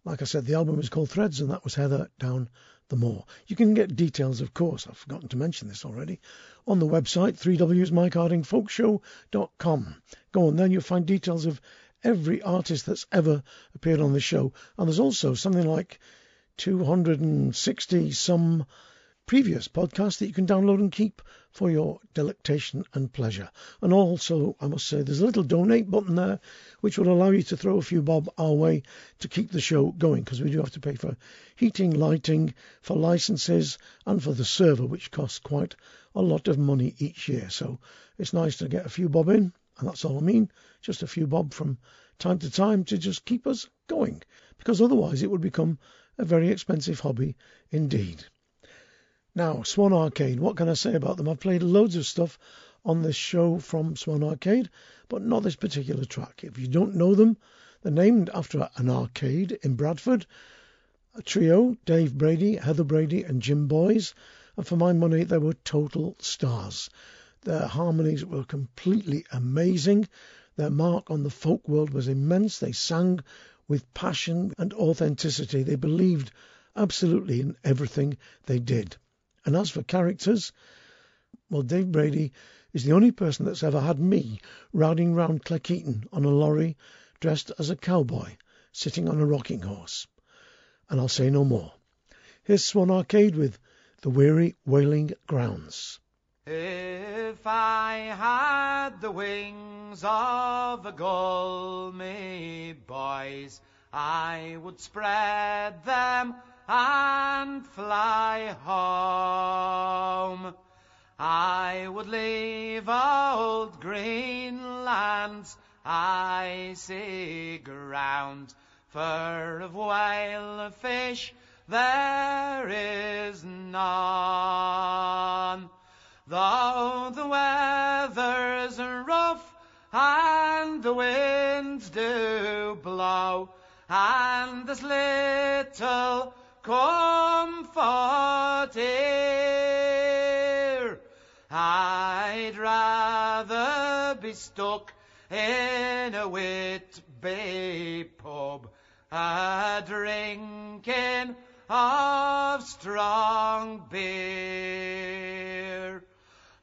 Like I said, the album is called Threads, and that was Heather Down the Moor. You can get details, of course, I've forgotten to mention this already, on the website 3wsmikehardingfolkshow.com. Go on, then you'll find details of every artist that's ever appeared on the show. And there's also something like 260 some previous podcasts that you can download and keep for your delectation and pleasure. And also, I must say, there's a little donate button there which will allow you to throw a few bob our way to keep the show going because we do have to pay for heating, lighting, for licenses, and for the server, which costs quite a lot of money each year. So it's nice to get a few bob in, and that's all I mean, just a few bob from time to time to just keep us going, because otherwise it would become a very expensive hobby indeed. Now, Swan Arcade, what can I say about them? I've played loads of stuff on this show from Swan Arcade, but not this particular track. If you don't know them, they're named after an arcade in Bradford, A trio, Dave Brady, Heather Brady, and Jim Boyes, and for my money, they were total stars. Their harmonies were completely amazing. Their mark on the folk world was immense. They sang with passion and authenticity. They believed absolutely in everything they did. And as for characters, well, Dave Brady is the only person that's ever had me riding round Cleckheaton on a lorry dressed as a cowboy sitting on a rocking horse. And I'll say no more. Here's Swan Arcade with The Weary Whaling Grounds. If I had the wings of a gull, me boys, I would spread them and fly home. I would leave old Greenland's icy ground, for of whale fish there is none. Though the weather's rough and the winds do blow, and there's little comfort here, I'd rather be stuck in a Whitby pub, a drinking of strong beer.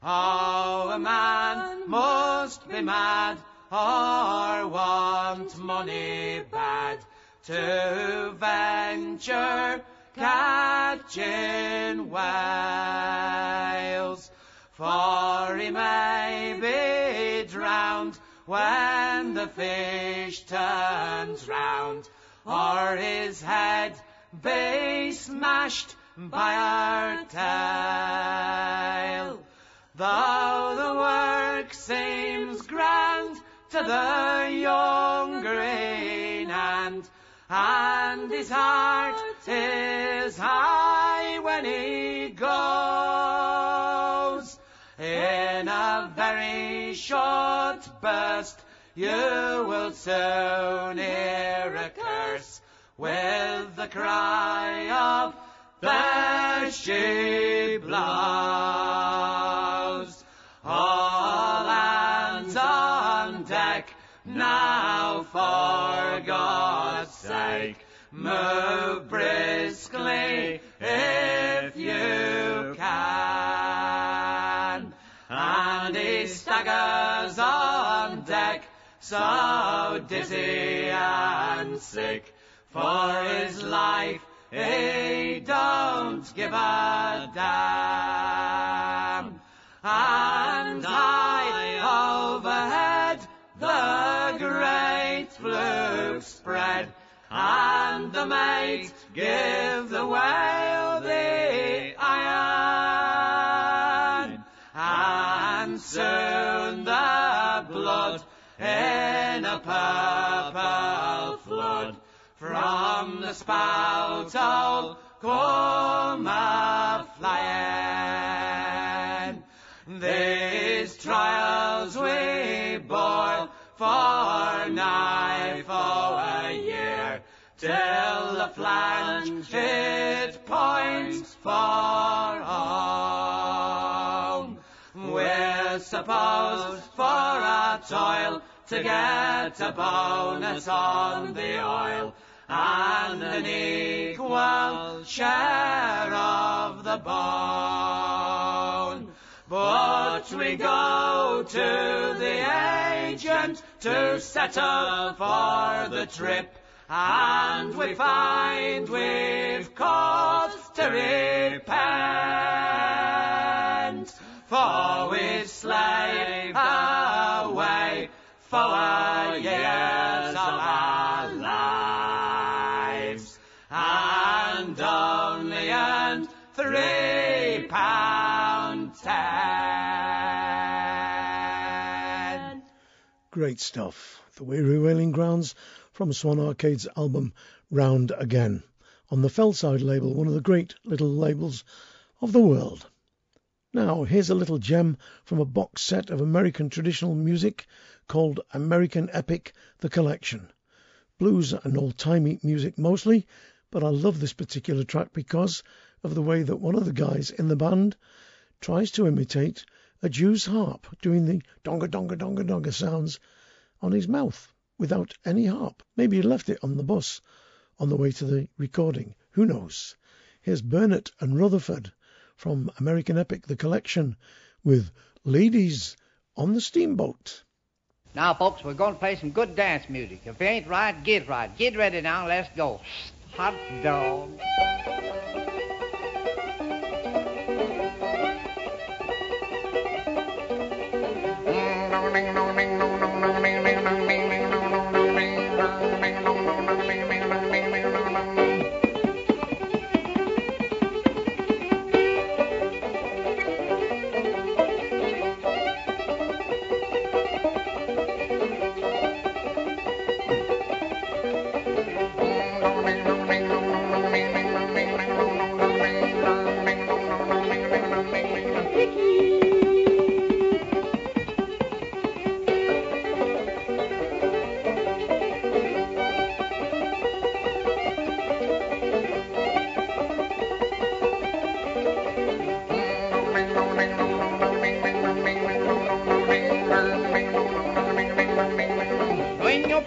Oh, a man must be mad or want money bad to venture catching whales. For he may be drowned when the fish turns round, or his head be smashed by our tail. Though the work seems grand to the young Greenhand, and his heart is high when he goes. In a very short burst, you will soon hear a curse with the cry of there she blows. Sake, move briskly if you can. And he staggers on deck, so dizzy and sick, for his life he don't give a damn. And high overhead the great fluke spread, and the mate give the whale the iron. And soon the blood in a purple flood from the spout all come a flying. These trials we bore for nigh for a year, till the flange it points for home. We're supposed for our toil to get a bonus on the oil and an equal share of the bone. But we go to the agent to settle for the trip, and we find we've cause to repent, for we slave away four years of our lives, and only earned three pound ten. Great stuff. The Weary Whaling Grounds from Swan Arcade's album Round Again on the Fellside label, one of the great little labels of the world. Now, here's a little gem from a box set of American traditional music called American Epic The Collection. Blues and old timey music mostly, but I love this particular track because of the way that one of the guys in the band tries to imitate a Jew's harp doing the donga donga donga donga sounds on his mouth without any harp. Maybe he left it on the bus on the way to the recording. Who knows? Here's Burnett and Rutherford from American Epic, the collection, with Ladies on the Steamboat. Now, folks, we're going to play some good dance music. If it ain't right, get right. Get ready now. Let's go. Hot dog.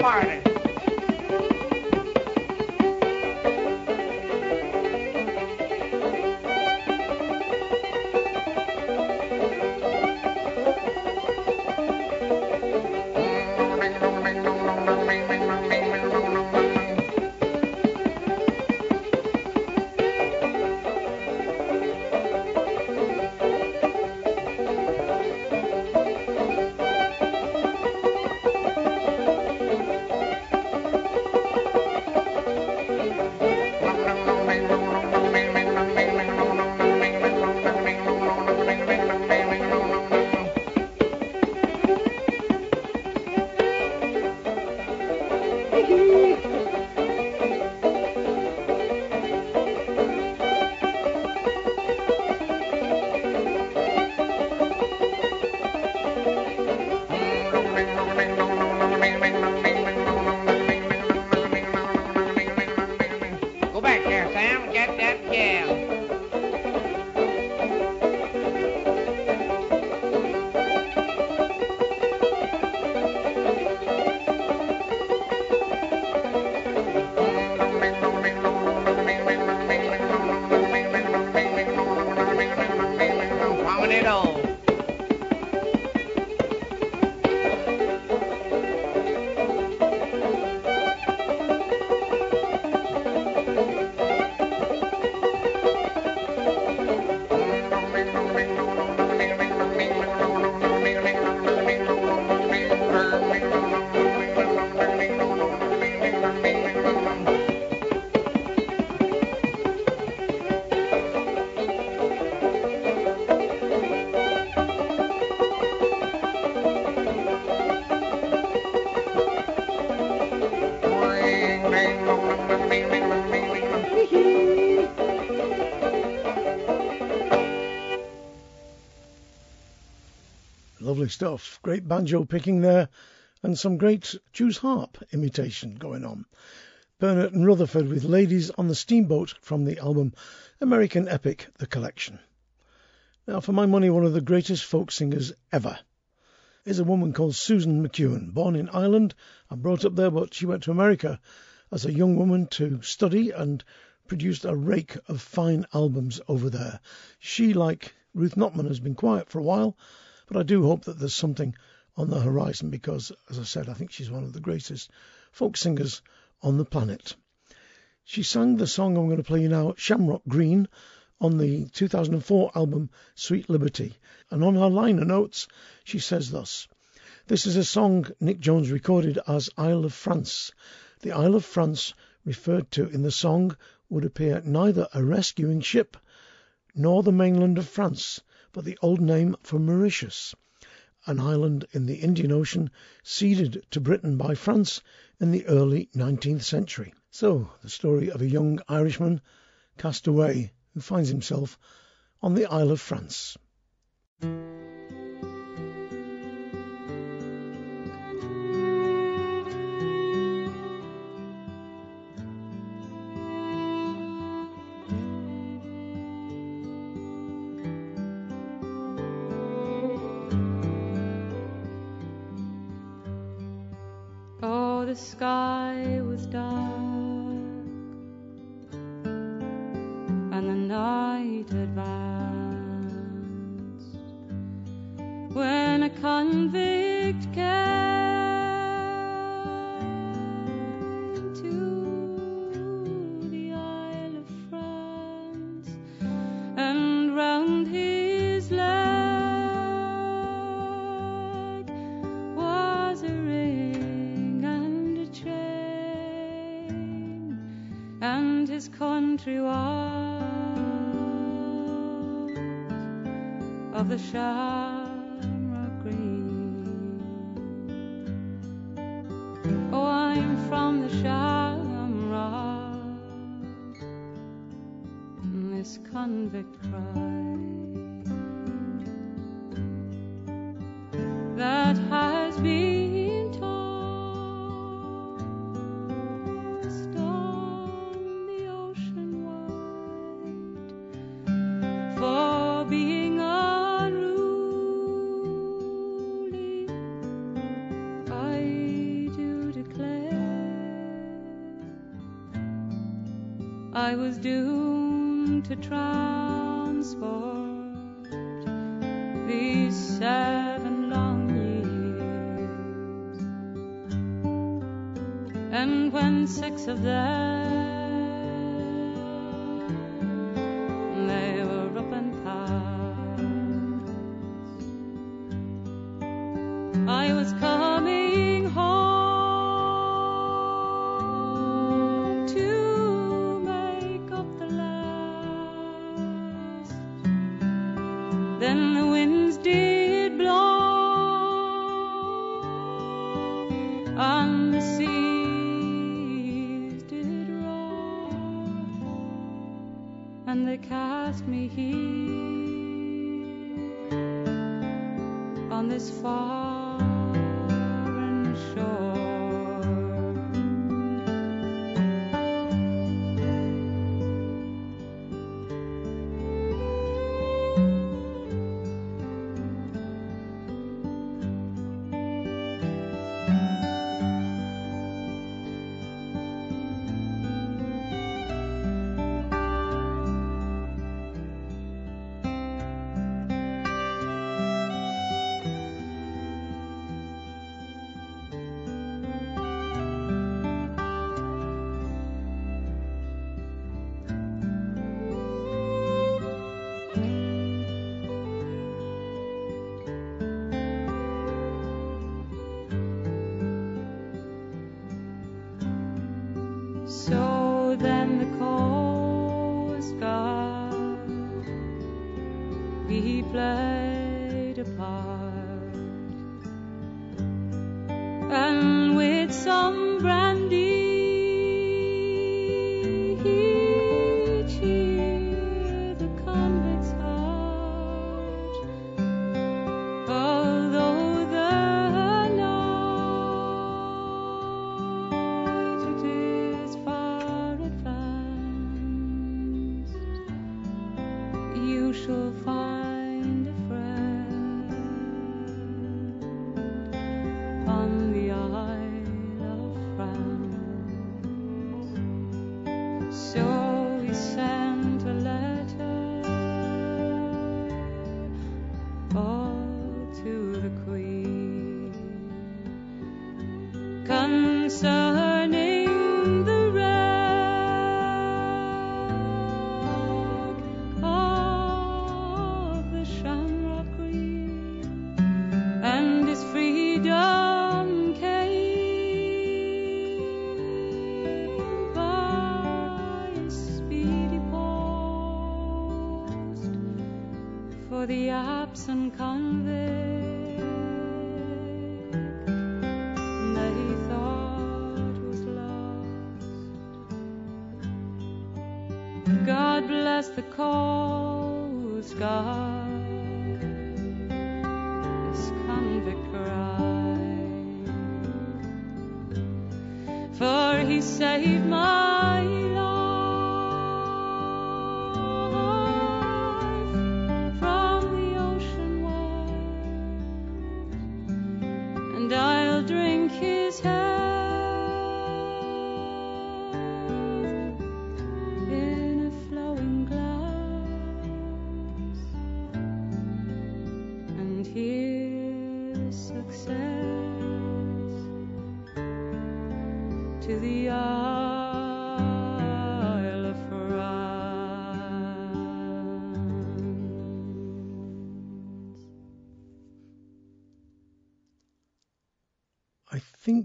Party. Lovely stuff. Great banjo picking there, and some great Jew's harp imitation going on. Burnett and Rutherford with Ladies on the Steamboat from the album American Epic, The Collection. Now, for my money, one of the greatest folk singers ever is a woman called Susan McKeown, born in Ireland and brought up there, but she went to America as a young woman to study and produced a rake of fine albums over there. She, like Ruth Notman, has been quiet for a while, but I do hope that there's something on the horizon because, as I said, I think she's one of the greatest folk singers on the planet. She sang the song I'm going to play you now, Shamrock Green, on the 2004 album Sweet Liberty. And on her liner notes, she says thus This is a song Nic Jones recorded as Isle of France. The Isle of France referred to in the song would appear neither a rescuing ship nor the mainland of France, but the old name for Mauritius, an island in the Indian Ocean ceded to Britain by France in the early 19th century. So, the story of a young Irishman cast away who finds himself on the Isle of France. sky was dark. Walls of the shamrock green. Oh, I'm from the shamrock, this convict. doomed to transport these seven long years. And when six of them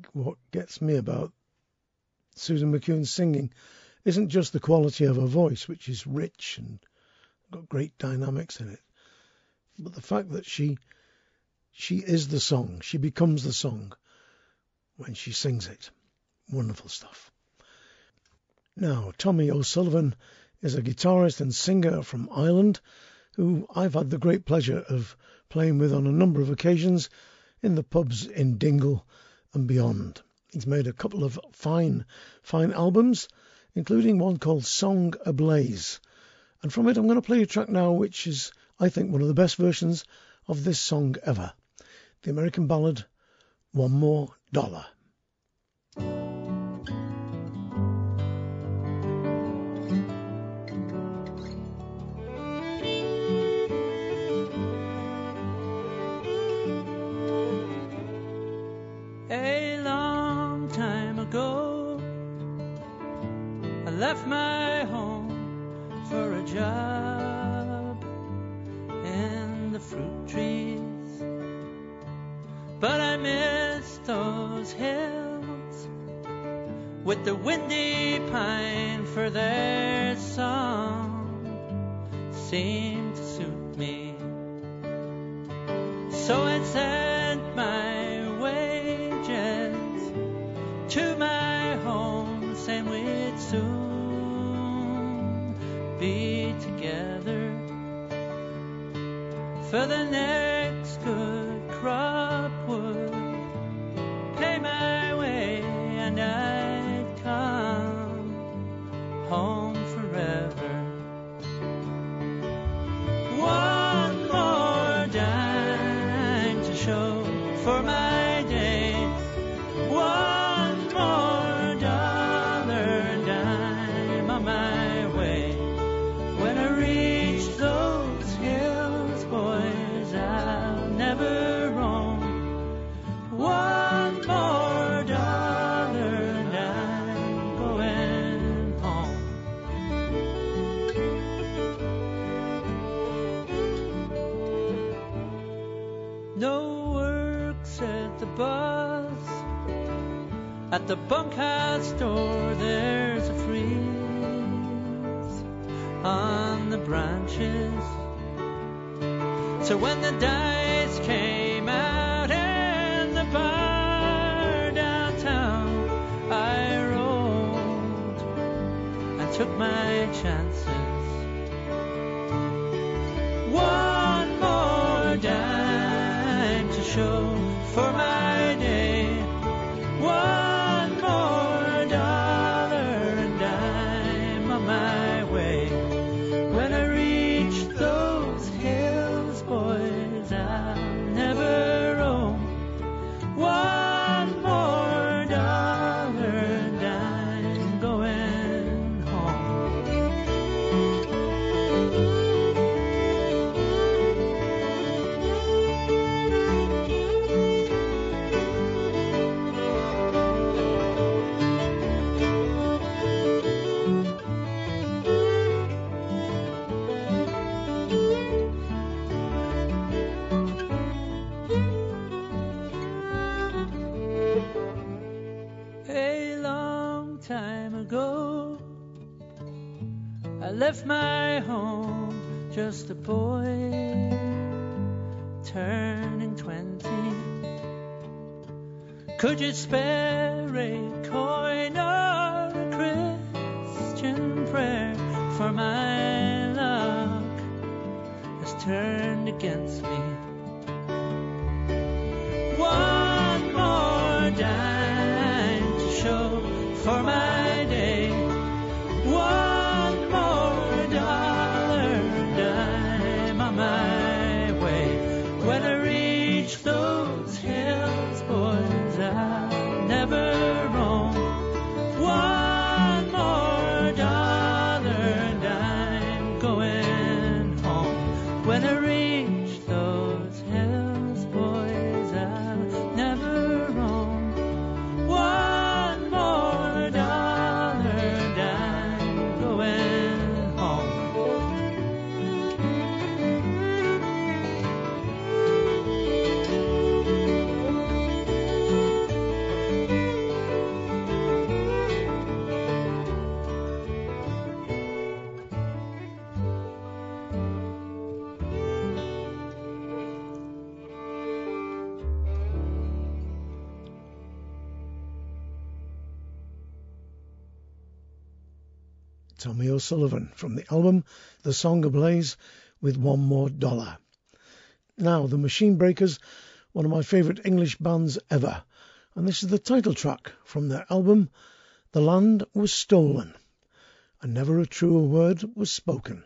think what gets me about Susan McKeown's singing isn't just the quality of her voice, which is rich and got great dynamics in it, but the fact that she she is the song. She becomes the song when she sings it. Wonderful stuff. Now, Tommy O'Sullivan is a guitarist and singer from Ireland who I've had the great pleasure of playing with on a number of occasions in the pubs in Dingle and beyond. He's made a couple of fine, fine albums, including one called Song Ablaze. And from it, I'm going to play a track now, which is, I think, one of the best versions of this song ever the American ballad, One More Dollar. Left my home for a job in the fruit trees. But I miss those hills with the windy pine for their song seemed for the next the bunkhouse door, there's a freeze on the branches. So when the dice came out in the bar downtown, I rolled and took my chances. One more dime to show for my Could you spare O'Sullivan from the album The Song Ablaze with One More Dollar. Now, the Machine Breakers, one of my favourite English bands ever, and this is the title track from their album The Land Was Stolen, and never a truer word was spoken.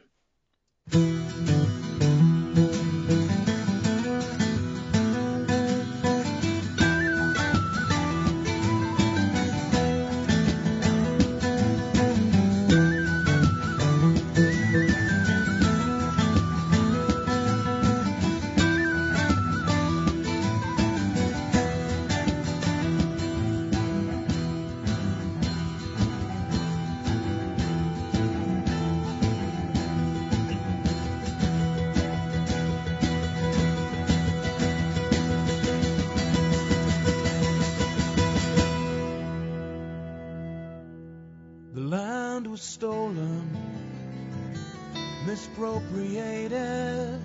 Misappropriated.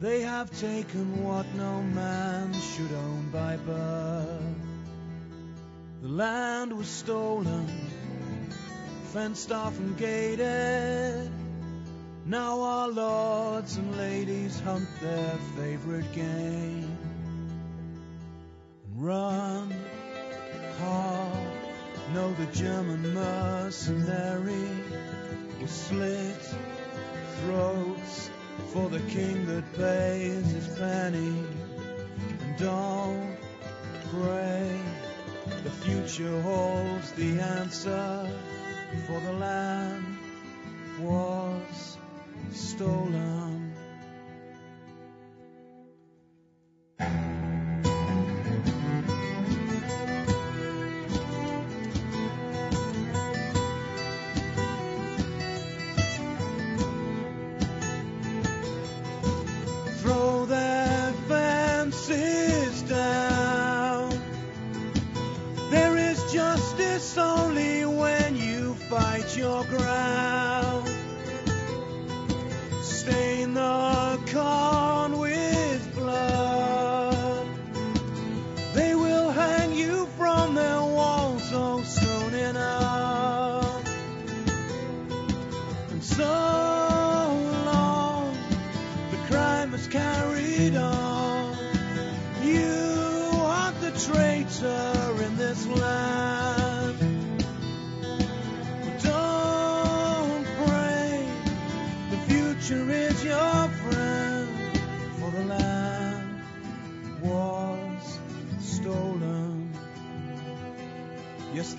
They have taken what no man should own by birth. The land was stolen, fenced off and gated. Now our lords and ladies hunt their favorite game. And run hard. Know the German mercenary will slit throats for the king that pays his penny. And don't pray, the future holds the answer, for the land was stolen. Ground.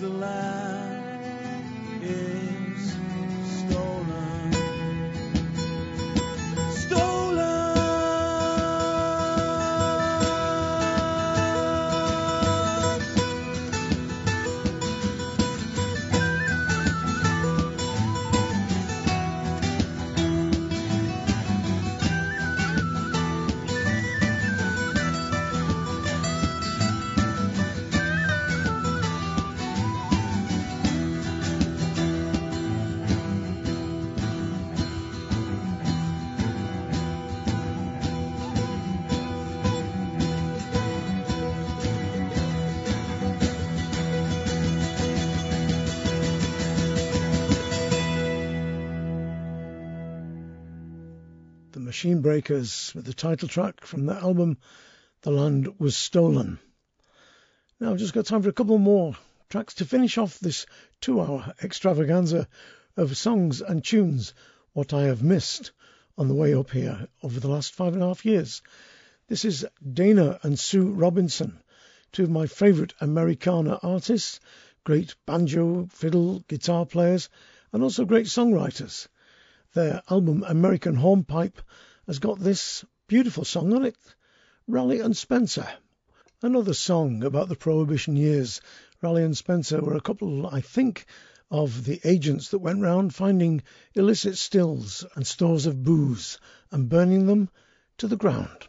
The land Machine Breakers with the title track from their album The Land Was Stolen. Now I've just got time for a couple more tracks to finish off this two hour extravaganza of songs and tunes, what I have missed on the way up here over the last five and a half years. This is Dana and Sue Robinson, two of my favourite Americana artists, great banjo, fiddle, guitar players, and also great songwriters. Their album American Hornpipe has got this beautiful song on it, Raleigh and Spencer. Another song about the Prohibition years. Raleigh and Spencer were a couple, I think, of the agents that went round finding illicit stills and stores of booze and burning them to the ground.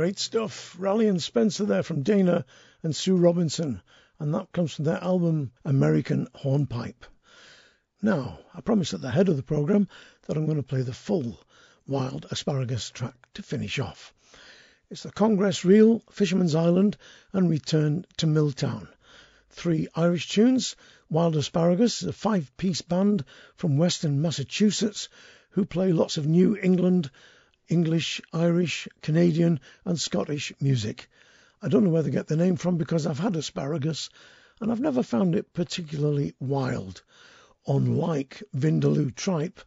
Great stuff. Raleigh and Spencer there from Dana and Sue Robinson. And that comes from their album American Hornpipe. Now, I promised at the head of the programme that I'm going to play the full Wild Asparagus track to finish off. It's the Congress Reel, Fisherman's Island, and Return to Milltown. Three Irish tunes. Wild Asparagus is a five piece band from Western Massachusetts who play lots of New England, English, Irish, Canadian, and Scottish music. I don't know where they get the name from because I've had asparagus and I've never found it particularly wild. Unlike Vindaloo tripe,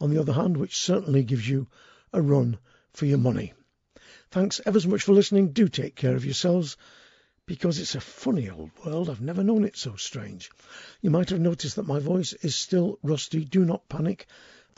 on the other hand, which certainly gives you a run for your money. Thanks ever so much for listening. Do take care of yourselves because it's a funny old world. I've never known it so strange. You might have noticed that my voice is still rusty. Do not panic.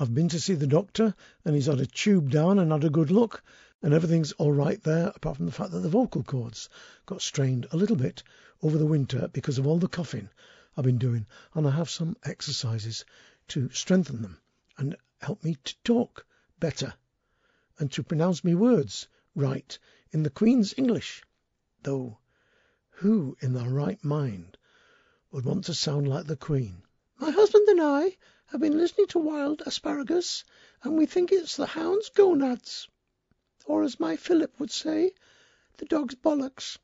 I've been to see the doctor and he's had a tube down and had a good look and everything's all right there apart from the fact that the vocal cords got strained a little bit over the winter because of all the coughing I've been doing and I have some exercises to strengthen them and help me to talk better and to pronounce me words right in the Queen's English. Though who in their right mind would want to sound like the Queen? My husband and I have been listening to Wild Asparagus, and we think it's the hound's gonads, or as my Philip would say, the dog's bollocks.